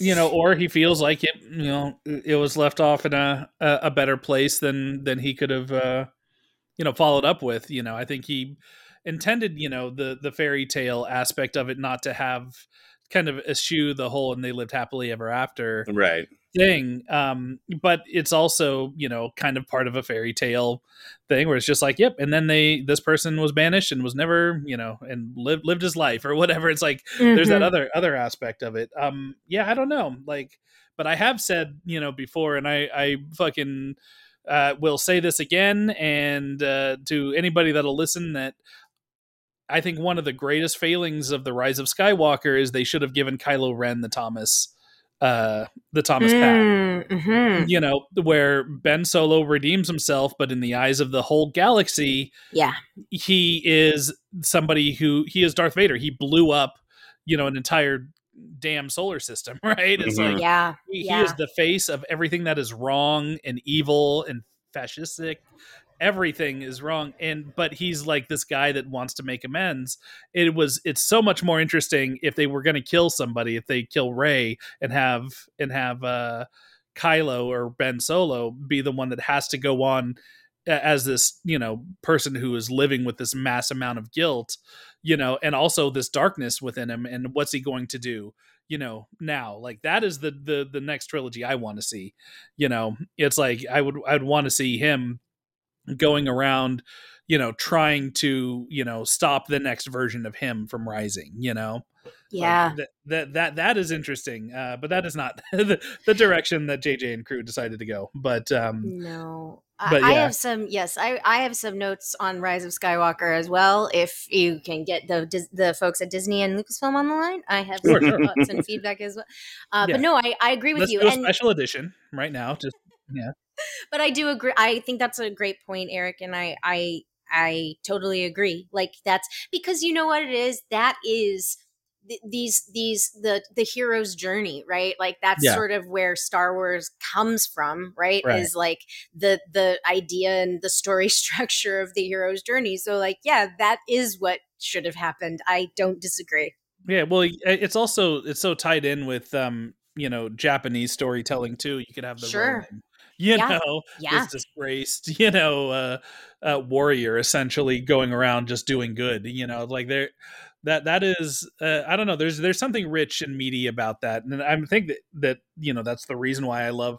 You know, or he feels like it. You know, it was left off in a a, a better place than than he could have. Uh, you know, followed up with. You know, I think he intended. You know, the the fairy tale aspect of it not to have kind of eschew the whole and they lived happily ever after Right. thing um but it's also you know kind of part of a fairy tale thing where it's just like yep and then they this person was banished and was never you know and lived lived his life or whatever it's like there's that Mhm. other other aspect of it um yeah i don't know like but i have said you know before and i i fucking uh will say this again and uh to anybody that'll listen that i think one of the greatest failings of the rise of skywalker is they should have given kylo ren the thomas uh the thomas path Mhm. you know where ben solo redeems himself but in the eyes of the whole galaxy yeah he is somebody who he is Darth Vader. He blew up, you know, an entire damn solar system, *laughs* right? It's Mhm. like yeah he, he is the face of everything that is wrong and evil and fascistic. Everything is wrong, and but he's like this guy that wants to make amends. It was it's so much more interesting if they were going to kill somebody, if they kill Rey and have and have uh Kylo or Ben Solo be the one that has to go on as this you know person who is living with this mass amount of guilt you know and also this darkness within him and what's he going to do you know now like that is the the the next trilogy i want to see you know it's like i would i'd want to see him going around you know trying to you know stop the next version of him from rising you know Like, yeah that, that that that is interesting uh but that is not *laughs* the, the direction that jj and crew decided to go but um No. I- But I yeah. have some yes, I, I have some notes on Rise of Skywalker as well. If you can get the the folks at Disney and Lucasfilm on the line, I have some sure. thoughts *laughs* and feedback as well. Uh, Yeah. But no, I, I agree with let's you. And special edition right now just yeah *laughs* but I do agree. I think that's a great point, Eric, and I I I totally agree. Like that's because you know what it is. That is th- these these the the hero's journey, right? Like that's Yeah. sort of where Star Wars comes from, right? Right. Is like the the idea and the story *laughs* structure of the hero's journey. So like, yeah, that is what should have happened. I don't disagree. Yeah, well, it's also it's so tied in with um, you know, Japanese storytelling too. You could have the Sure. Ronin, you Yeah. know, Yeah. this disgraced, you know, uh, uh, warrior essentially going around just doing good. You know, like there, that that is, uh, I don't know. There's there's something rich and meaty about that, and I think that that you know that's the reason why I love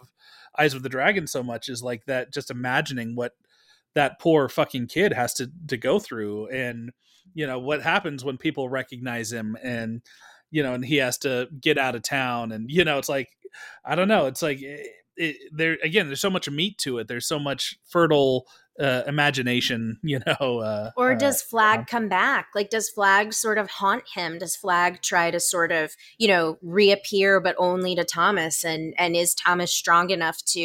Eyes of the Dragon so much is like that. Just imagining what that poor fucking kid has to to go through, and you know what happens when people recognize him, and you know, and he has to get out of town, and you know, it's like I don't know. It's like it, there again. There's so much meat to it. There's so much fertile uh, imagination. *laughs* You know, uh, Or uh, does Flagg come back? Like, does Flagg sort of haunt him? Does Flagg try to sort of, you know, reappear, but only to Thomas? And and is Thomas strong enough to,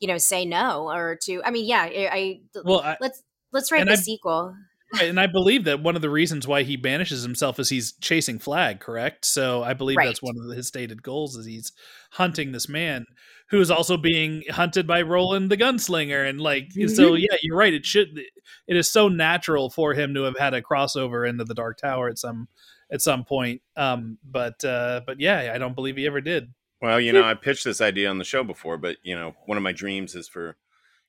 you know, say no or to? I mean, yeah, I. I well, I, let's let's write the I- sequel. Right, and I believe that one of the reasons why he banishes himself is he's chasing Flagg, correct? So I believe that's one of his stated goals is he's hunting this man who is also being hunted by Roland the gunslinger, and like so. Yeah, you're right. It should. It is so natural for him to have had a crossover into the Dark Tower at some at some point. Um, but uh, but yeah, I don't believe he ever did. Well, you know, I pitched this idea on the show before, but you know, one of my dreams is for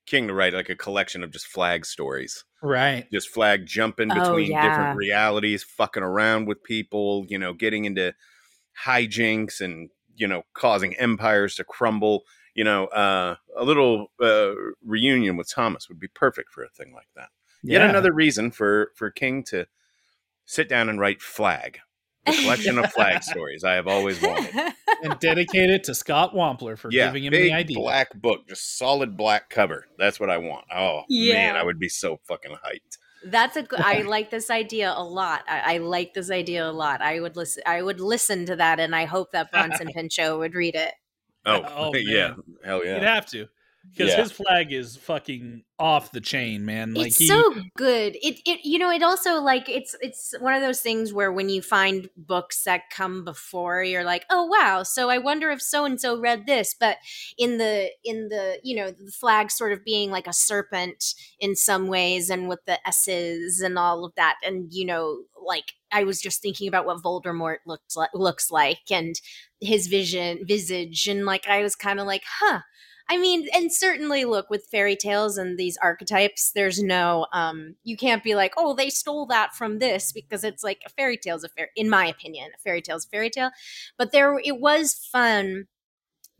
King to write like a collection of just Flagg stories. Right. Just Flagg jumping Oh, between yeah. different realities, fucking around with people, you know, getting into hijinks and, you know, causing empires to crumble. You know, uh, a little uh, reunion with Thomas would be perfect for a thing like that. Yet another reason for for King to sit down and write Flagg, the collection of Flagg *laughs* stories I have always wanted. and dedicate it to Scott Wampler for yeah, giving him the idea. black book, just solid black cover. That's what I want. Oh man, I would be so fucking hyped. That's a. g- I like this idea a lot. I, I like this idea a lot. I would listen. I would listen to that, and I hope that Bronson *laughs* Pinchot would read it. Oh, Oh, *laughs* yeah, hell yeah! You'd have to. Because Yeah. his Flagg is fucking off the chain, man. Like it's he, so good. It it you know it also like it's it's one of those things where when you find books that come before you're like oh wow so I wonder if so and so read this but in the in the you know the Flagg sort of being like a serpent in some ways and with the s's and all of that and you know like I was just thinking about what Voldemort looks like looks like and his vision visage and like I was kind of like huh I mean, and certainly look with fairy tales and these archetypes, there's no um you can't be like, "Oh, they stole that from this" because it's like a fairy tale's a fair in my opinion, a fairy tale's a fairy tale. But there it was fun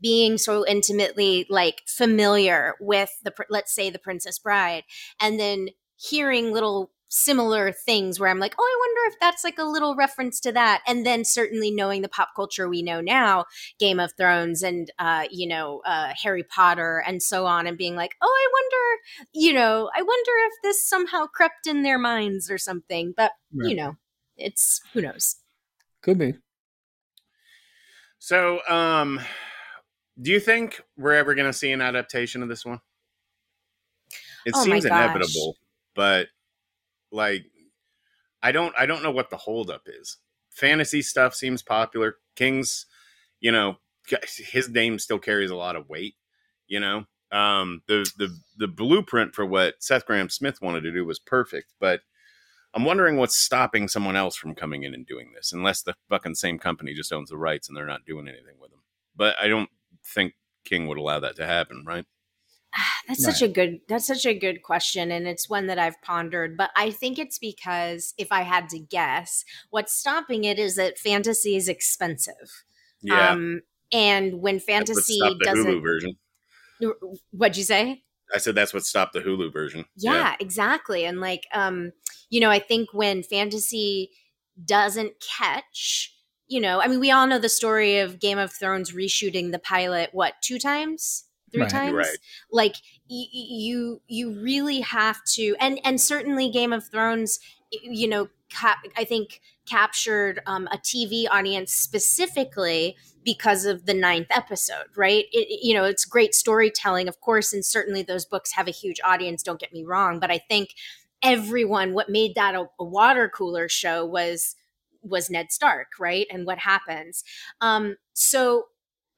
being so intimately like familiar with the let's say the Princess Bride and then hearing little similar things where I'm like, "Oh, I wonder if that's like a little reference to that." And then certainly knowing the pop culture we know now, Game of Thrones and uh, you know uh, Harry Potter and so on, and being like, oh, I wonder, you know, I wonder if this somehow crept in their minds or something. But Right. you know, it's who knows. could be. So, um, do you think we're ever going to see an adaptation of this one? It Oh seems inevitable, but like, I don't, I don't know what the holdup is. Fantasy stuff seems popular. King's, you know, his name still carries a lot of weight. You know, um, the the the blueprint for what Seth Grahame Smith wanted to do was perfect, but I'm wondering what's stopping someone else from coming in and doing this, unless the fucking same company just owns the rights and they're not doing anything with them. But I don't think King would allow that to happen, right? *sighs* That's such a good that's such a good question and it's one that I've pondered but I think it's because if I had to guess what's stopping it is that fantasy is expensive. Yeah, Um and when fantasy stopped the Hulu doesn't version. what'd you say? I said that's what stopped the Hulu version. yeah, exactly and like um you know i think when fantasy doesn't catch you know i mean we all know the story of game of thrones reshooting the pilot what two times three Right. times Right. like y- you you really have to and and certainly game of thrones you know, cap- I think captured um, a TV audience specifically because of the ninth episode, right? It, you know, it's great storytelling, of course, and certainly those books have a huge audience. Don't get me wrong, but I think everyone, what made that a, a water cooler show was was Ned Stark, right? And what happens. Um, so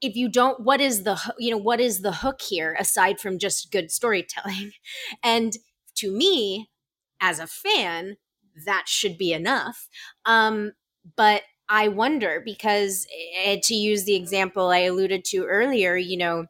if you don't what is the you know what is the hook here aside from just good storytelling? *laughs* And to me as a fan that should be enough. Um but i wonder because uh, to use the example i alluded to earlier you know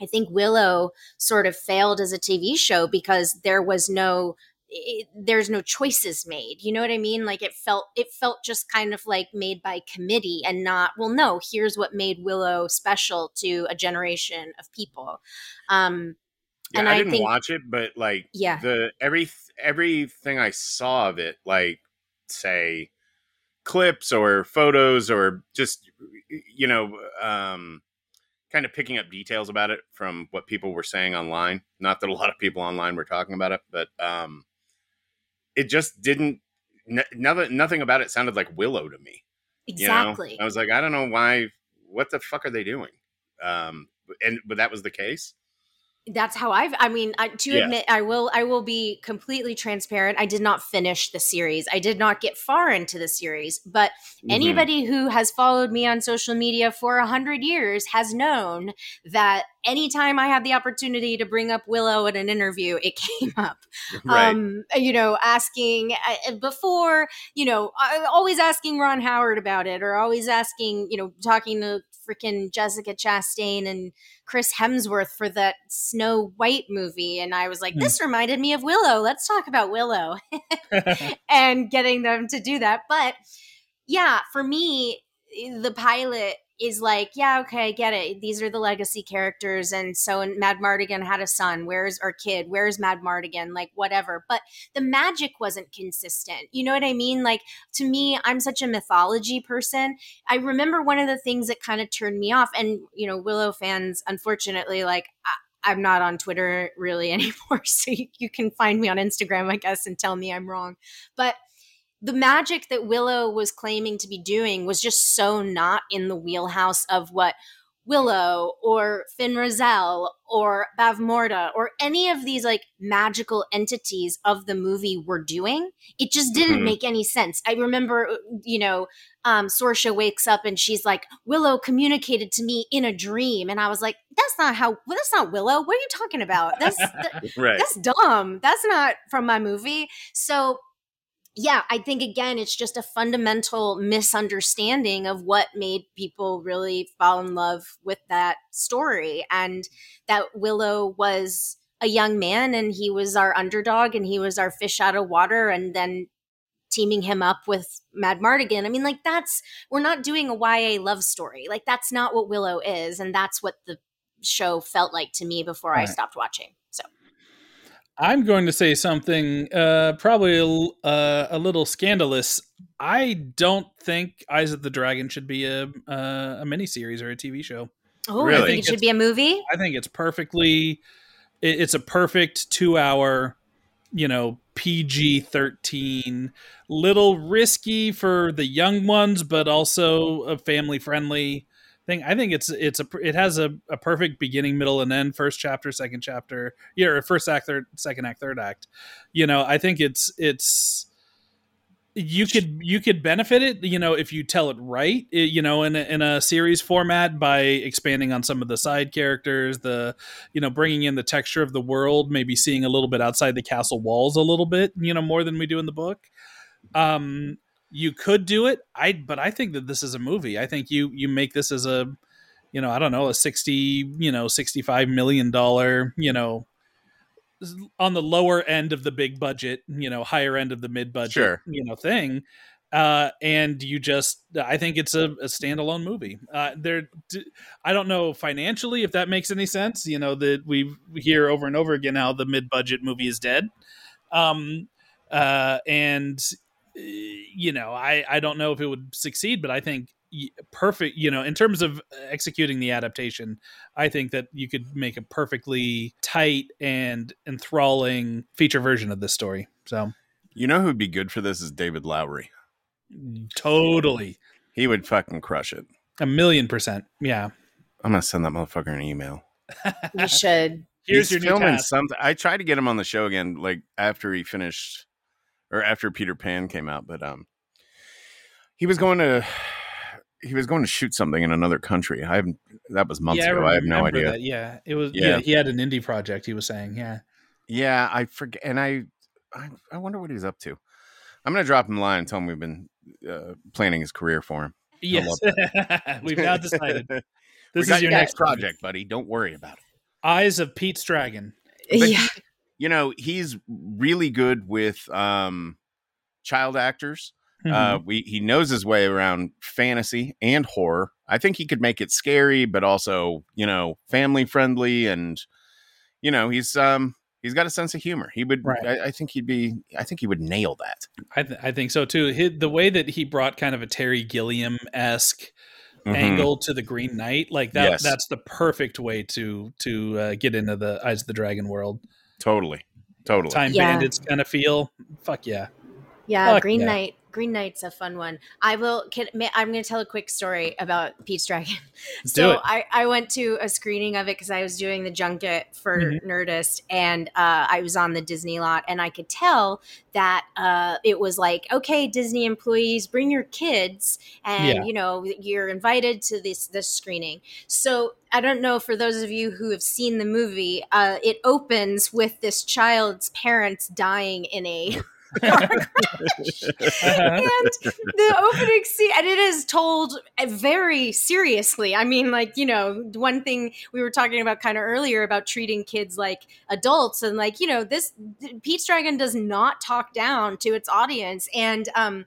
i think willow sort of failed as a tv show because there was no it, there's no choices made you know what i mean? Like it felt it felt just kind of like made by committee and not well no here's what made willow special to a generation of people. Um yeah, and I I didn't think- watch it, but like Yeah. the every everything I saw of it, like say clips or photos or just you know um kind of picking up details about it from what people were saying online. Not that a lot of people online were talking about it but um it just didn't n- nothing nothing about it sounded like willow to me. You know? exactly. I was like i don't know why what the fuck are they doing? Um and but that was the case that's how I've I mean I, to Yeah. admit I will I will be completely transparent I did not finish the series I did not get far into the series but Mm-hmm. anybody who has followed me on social media for a hundred years has known that anytime I had the opportunity to bring up Willow in an interview it *laughs* came up right um you know asking uh, before you know uh, always asking ron howard about it or always asking you know talking to freaking jessica chastain and chris hemsworth for that snow white movie and i was like Hmm. this reminded me of willow. Let's talk about willow. *laughs* *laughs* And getting them to do that. But yeah for me the pilot is like yeah okay I get it. These are the legacy characters and so and madmartigan had a son. Where's our kid? Where's madmartigan? Like whatever. But the magic wasn't consistent. You know what i mean? Like to me i'm such a mythology person. I remember one of the things that kind of turned me off and you know willow fans unfortunately like I, i'm not on twitter really *laughs* anymore so you, you can find me on instagram i guess and tell me i'm wrong. But the magic that Willow was claiming to be doing was just so not in the wheelhouse of what Willow or Fin Raziel or Bavmorda or any of these like magical entities of the movie were doing. It just didn't Mhm. make any sense. I remember, you know, um, Sorsha wakes up and she's like, Willow communicated to me in a dream. And I was like, that's not how, that's not Willow. What are you talking about? That's, that- *laughs* right that's dumb. That's not from my movie. So, yeah, I think again, it's just a fundamental misunderstanding of what made people really fall in love with that story. And that Willow was a young man and he was our underdog and he was our fish out of water. And then teaming him up with Madmartigan. I mean, like, that's, we're not doing a YA love story. Like, that's not what Willow is. And that's what the show felt like to me before I stopped watching. So. I'm going to say something uh, probably a, l- uh, a little scandalous. I don't think Eyes of the Dragon should be a uh, a miniseries or a TV show. Oh, Really? I think it should be a movie. I think it's perfectly. it- It's a perfect two hour, you know, PG thirteen. Little risky for the young ones, but also a family friendly thing. I think it's it's a it has a, a perfect beginning, middle, and end. First chapter, second chapter, yeah, or first act, third, second act, third act. You know, I think it's it's you could you could benefit it you know if you tell it right you know in a, in a series format by expanding on some of the side characters the you know bringing in the texture of the world maybe seeing a little bit outside the castle walls a little bit you know more than we do in the book um you could do it. I but i think that this is a movie. I think you you make this as a you know i don't know a 60 you know 65 million dollar you know on the lower end of the big budget you know higher end of the mid budget Sure. you know thing. Uh and you just i think it's a, a standalone movie. Uh there i don't know financially if that makes any sense you know that we hear over and over again how the mid budget movie is dead. Um uh and you know i i don't know if it would succeed but i think perfect you know in terms of executing the adaptation i think that you could make a perfectly tight and enthralling feature version of this story so You know who'd be good for this is David Lowery. Totally. He would fucking crush it. A million percent. Yeah. I'm gonna send that motherfucker an email. You should. Here's He's your new filming task. something. I tried to get him on the show again, like after he finished, or after Peter Pan came out, but um, he was going to he was going to shoot something in another country. I haven't. That was months yeah, ago. I have no idea. that. Yeah, it was. Yeah. Yeah. he had an indie project. He was saying, yeah. Yeah, I forget, and I, I I wonder what he's up to. I'm gonna drop him a line and tell him we've been uh, planning his career for him. Yes, *laughs* we've now decided. *laughs* This got is your your next project. project, buddy. Don't worry about it. Eyes of Pete's Dragon. But yeah. You know, he's really good with um, child actors. Uh, Mhm. we he knows his way around fantasy and horror. I think he could make it scary, but also you know family friendly, and you know he's um he's got a sense of humor. He would, Right. I, I think he'd be, I think he would nail that. I, th- I think so too. He, the way that he brought kind of a Terry Gilliam esque Mhm. angle to the Green Knight, like that, Yes. that's the perfect way to to uh, get into the Eyes of the Dragon world. Totally, totally. Time Yeah. Bandits kind of feel. Fuck yeah. Yeah, Fuck Green yeah. Knight. Green Knight's a fun one. I will. Can, I'm going to tell a quick story about Pete's Dragon. *laughs* Do so it. I, I went to a screening of it because I was doing the junket for Mhm. Nerdist, and uh, I was on the Disney lot, and I could tell that uh, it was like, okay, Disney employees, bring your kids, and Yeah. you know you're invited to this this screening. So I don't know for those of you who have seen the movie, uh, it opens with this child's parents dying in a. *laughs* and the opening scene and it is told uh, very seriously. I mean like you know one thing we were talking about kind of earlier about treating kids like adults and like you know this pete's dragon does not talk down to its audience. And um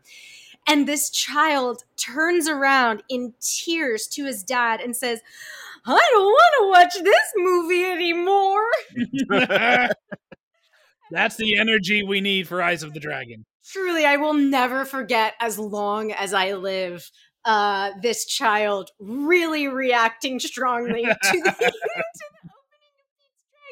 and this child turns around in tears to his dad and says i don't want to watch this movie anymore *laughs* *laughs* That's the energy we need for Eyes of the Dragon. truly i will never forget as long as i live uh this child really reacting strongly to the, *laughs* to the opening of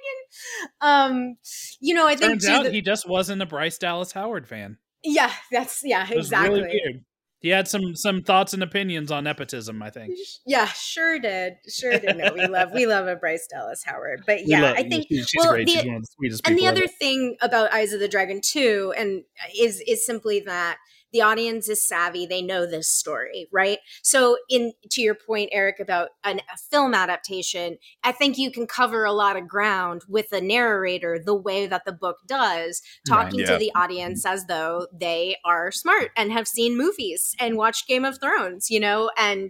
Pete's Dragon. um you know i think Turns out that- he just wasn't a Bryce Dallas Howard fan. yeah that's yeah exactly really. He had some some thoughts and opinions on nepotism. I think. *laughs* yeah sure did sure did no we love we love a bryce dallas howard but yeah love- i think she's, well, great. the- she's one of the sweetest and the ever. other thing about eyes of the dragon too and is is simply that the audience is savvy they know this story right so in to your point eric about an, a film adaptation i think you can cover a lot of ground with a narrator the way that the book does Right. talking Yeah. to the audience as though they are smart and have seen movies and watched game of thrones you know and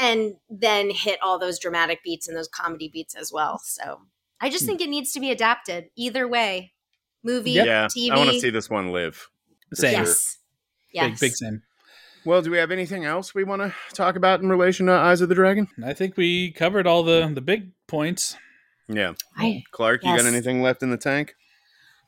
and then hit all those dramatic beats and those comedy beats as well so i just Hmm. think it needs to be adapted either way movie Yeah, tv I want to see this one live. Same. yes yes Big, big same. Well, do we have anything else we want to talk about in relation to Eyes of the Dragon? I think we covered all the the big points. Yeah, I, Clarke, you got anything left in the tank?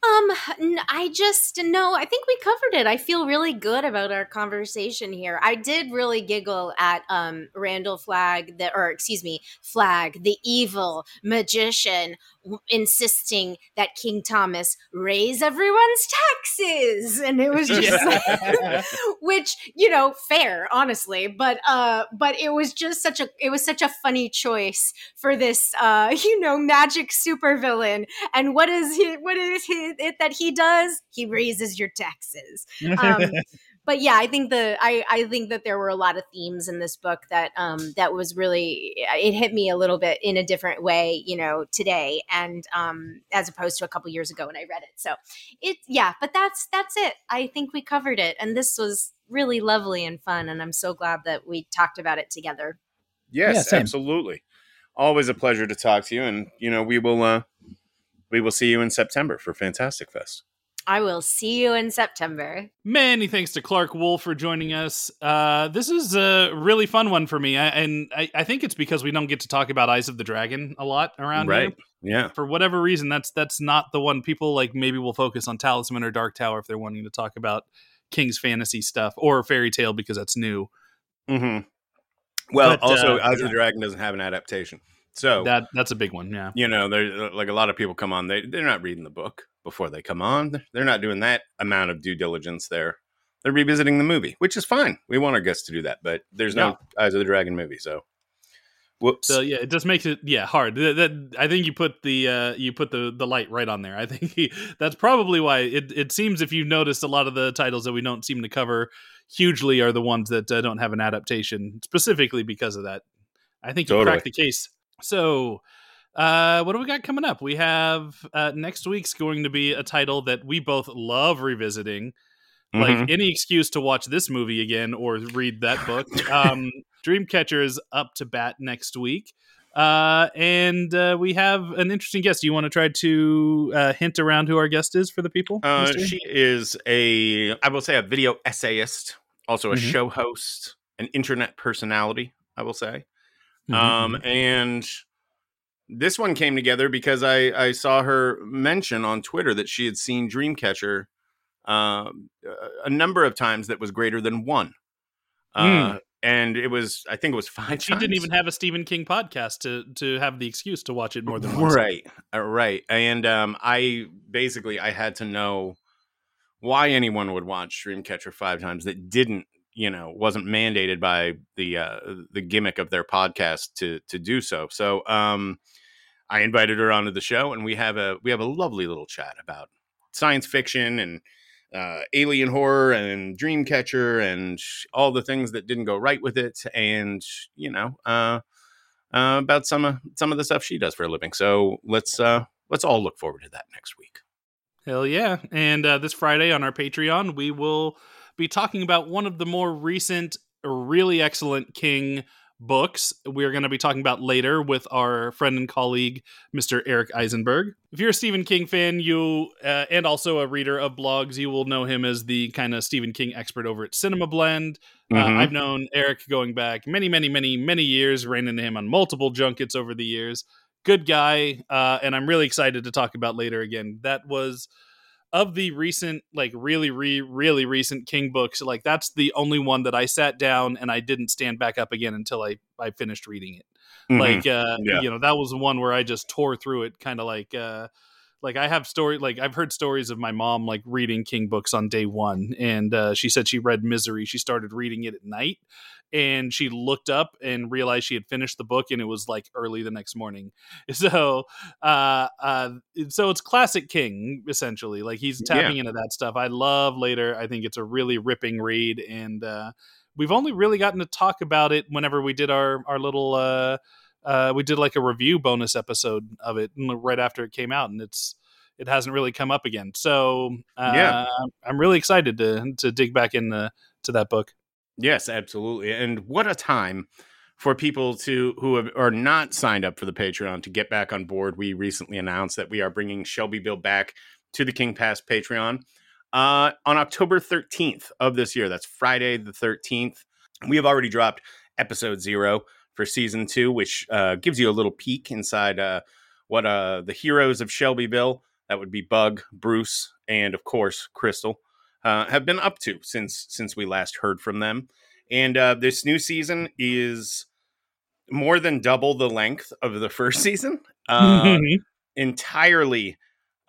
Um, n- I just no. I think we covered it. I feel really good about our conversation here. I did really giggle at um Randall Flagg, the or excuse me, Flagg, the evil magician, w- insisting that King Thomas raise everyone's taxes, and it was just *laughs* *laughs* which you know fair honestly but uh but it was just such a it was such a funny choice for this uh *laughs* you know magic supervillain. And what is he what is he, it that he does? He raises your taxes. Um but yeah i think the i i think that there were a lot of themes in this book that um that was really it hit me a little bit in a different way you know today and um as opposed to a couple years ago when i read it so it yeah but that's that's it i think we covered it and this was really lovely and fun and i'm so glad that we talked about it together Yes, Yeah, absolutely. Always a pleasure to talk to you, and you know we will uh we will see you in September for Fantastic Fest. I will see you in september Many thanks to Clarke Wolfe for joining us. Uh, this is a really fun one for me, I, and I, I think it's because we don't get to talk about Eyes of the Dragon a lot around right? here. Yeah. For whatever reason, that's that's not the one people like. Maybe will focus on Talisman or Dark Tower if they're wanting to talk about King's fantasy stuff or fairy tale because that's new. hmm Well, But, also, uh, Eyes of the Dragon doesn't have an adaptation. So That that's a big one. Yeah. you know, there like a lot of people come on, they they're not reading the book before they come on. They're not doing that amount of due diligence there. They're revisiting the movie, which is fine. We want our guests to do that, but there's no Eyes of the Dragon movie, so whoops. So yeah, it just makes it yeah hard. That, that- I think you put the uh, you put the the light right on there. I think he, *laughs* that's probably why it it seems if you've noticed a lot of the titles that we don't seem to cover hugely are the ones that uh, don't have an adaptation specifically because of that. I think you Totally. cracked the case. So. Uh, what do we got coming up? We have uh, next week's going to be a title that we both love revisiting. like Mhm. any excuse to watch this movie again or read that book. Um, Dreamcatcher is up to bat next week. Uh, and uh, we have an interesting guest. Do you want to try to uh, hint around who our guest is for the people? Uh, she is a, I will say, a video essayist, also a Mhm. show host, an internet personality. I will say, Mhm, um, mhm. and this one came together because I I saw her mention on Twitter that she had seen Dreamcatcher um, a- number of times that was greater than one, uh, and it was I think it was five. She didn't even have a Stephen King podcast to to have the excuse to watch it more than once. Right, uh, right. And um, I basically I had to know why anyone would watch Dreamcatcher five times that didn't, you know, wasn't mandated by the uh, the gimmick of their podcast to to do so. So um, I invited her onto the show, and we have a we have a lovely little chat about science fiction and uh, alien horror and Dreamcatcher and all the things that didn't go right with it, and you know, uh, uh, about some of some of the stuff she does for a living. So let's uh, let's all look forward to that next week. Hell yeah. And uh, this Friday on our Patreon, we will be talking about one of the more recent, really excellent King books. We're going to be talking about later with our friend and colleague, Mr. Eric Eisenberg. If you're a Stephen King fan, you uh, and also a reader of blogs, you will know him as the kind of Stephen King expert over at Cinema Blend. Uh, Mhm. I've known Eric going back many, many, many, many years, ran into him on multiple junkets over the years. Good guy, uh, and I'm really excited to talk about later again. That was of the recent, like really, re, really recent King books. Like that's the only one that I sat down and I didn't stand back up again until I I finished reading it Mhm. like uh Yeah. you know that was the one where i just tore through it kind of like uh like i have story like i've heard stories of my mom like reading king books on day one and uh she said she read misery she started reading it at night and she looked up and realized she had finished the book and it was like early the next morning. *laughs* So uh uh so it's classic king essentially like he's tapping into that stuff. I love later i think it's a really ripping read and uh we've only really gotten to talk about it whenever we did our our little uh uh we did like a review bonus episode of it right after it came out and it's it hasn't really come up again. So uh, Yeah. i'm really excited to to dig back into to that book Yes, absolutely. And what a time for people to who have, are not signed up for the Patreon to get back on board. We recently announced that we are bringing Shelbyville back to the Kingcast Patreon uh, on October 13th of this year. That's Friday the 13th. We have already dropped episode zero for season two, which uh, gives you a little peek inside uh, what uh, the heroes of Shelbyville, that would be Bug, Bruce, and of course, Crystal, uh, have been up to since since we last heard from them. And uh, this new season is more than double the length of the *laughs* first season. Uh, entirely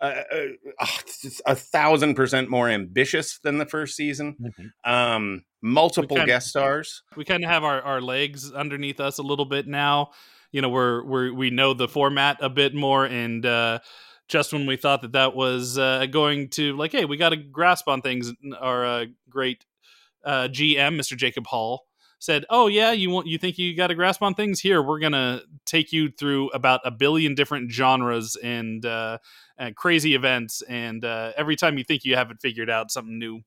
uh, uh, oh, a thousand percent more ambitious than the first season. Um, multiple kinda- guest stars. we kind of have our, our legs underneath us a little bit now. You know, we're we're we know the format a bit more, and uh, just when we thought that that was uh, going to like, hey, we got a grasp on things, our uh, great uh, GM, Mr. Jacob Hall, said, "Oh yeah, you want you think you got a grasp on things? Here, we're gonna take you through about a billion different genres and uh, and crazy events, and uh, every time you think you have it figured out, something new."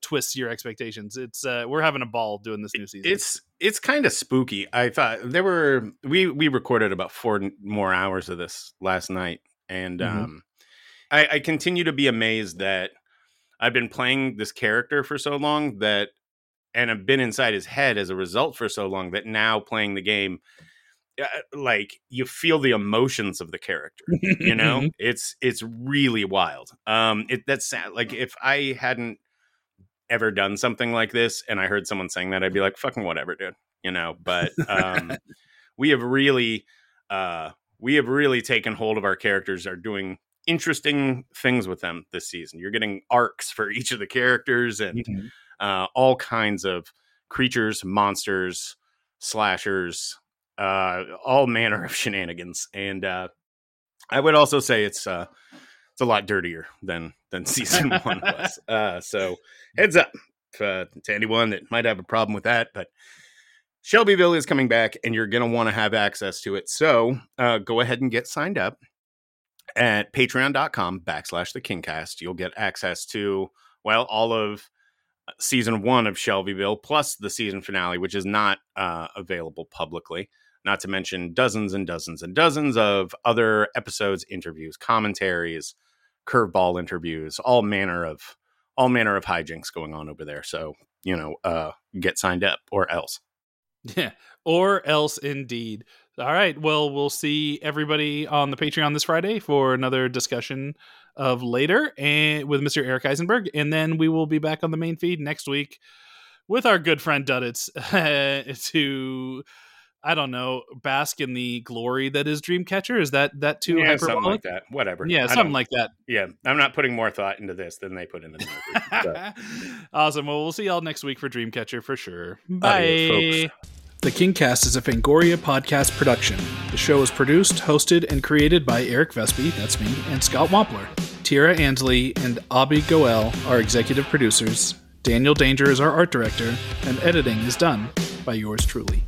twists your expectations it's uh we're having a ball doing this new season It's it's kind of spooky. I thought there were we we recorded about four more hours of this last night, and Mhm. um, I, I continue to be amazed that I've been playing this character for so long that, and I've been inside his head as a result for so long that now playing the game, uh, like you feel the emotions of the character. You know, *laughs* it's it's really wild. Um, it that's sad. Like if I hadn't ever done something like this and I heard someone saying that, I'd be like, fucking whatever, dude. You know, but um, *laughs* we have really uh, we have really taken hold of our characters, are doing interesting things with them this season. You're getting arcs for each of the characters and Mhm. uh, all kinds of creatures, monsters, slashers, uh, all *laughs* manner of shenanigans. And uh, I would also say it's uh, it's a lot dirtier than than *laughs* season *laughs* one was. Uh, so heads up uh, to anyone that might have a problem with that, but. Shelbyville is coming back, and you're going to want to have access to it. So uh, go ahead and get signed up at patreon.com backslash the kingcast. You'll get access to, well, all of uh, season one of Shelbyville plus the season finale, which is not uh, available publicly. Not to mention dozens and dozens and dozens of other episodes, interviews, commentaries, curveball interviews, all manner of all manner of hijinks going on over there. So you know, uh, get signed up or else. *laughs* Yeah, or else indeed. All right. Well, we'll see everybody on the Patreon this Friday for another discussion of later and with Mr. Eric Eisenberg, and then we will be back on the main feed next week with our good friend Duddits *laughs* to I don't know bask in the glory that is Dreamcatcher. Is that that too yeah, something like that. Whatever. Yeah, something like that. Yeah, I'm not putting more thought into this than they put into the movie. *laughs* Awesome. Well, we'll see y'all next week for Dreamcatcher for sure. Adios, Bye. The Kingcast is a Fangoria podcast production. The show is produced, hosted, and created by Eric Vespe, that's me, and Scott Wampler. Tira Ansley and Abby Goel are executive producers. Daniel Danger is our art director, and editing is done by yours truly.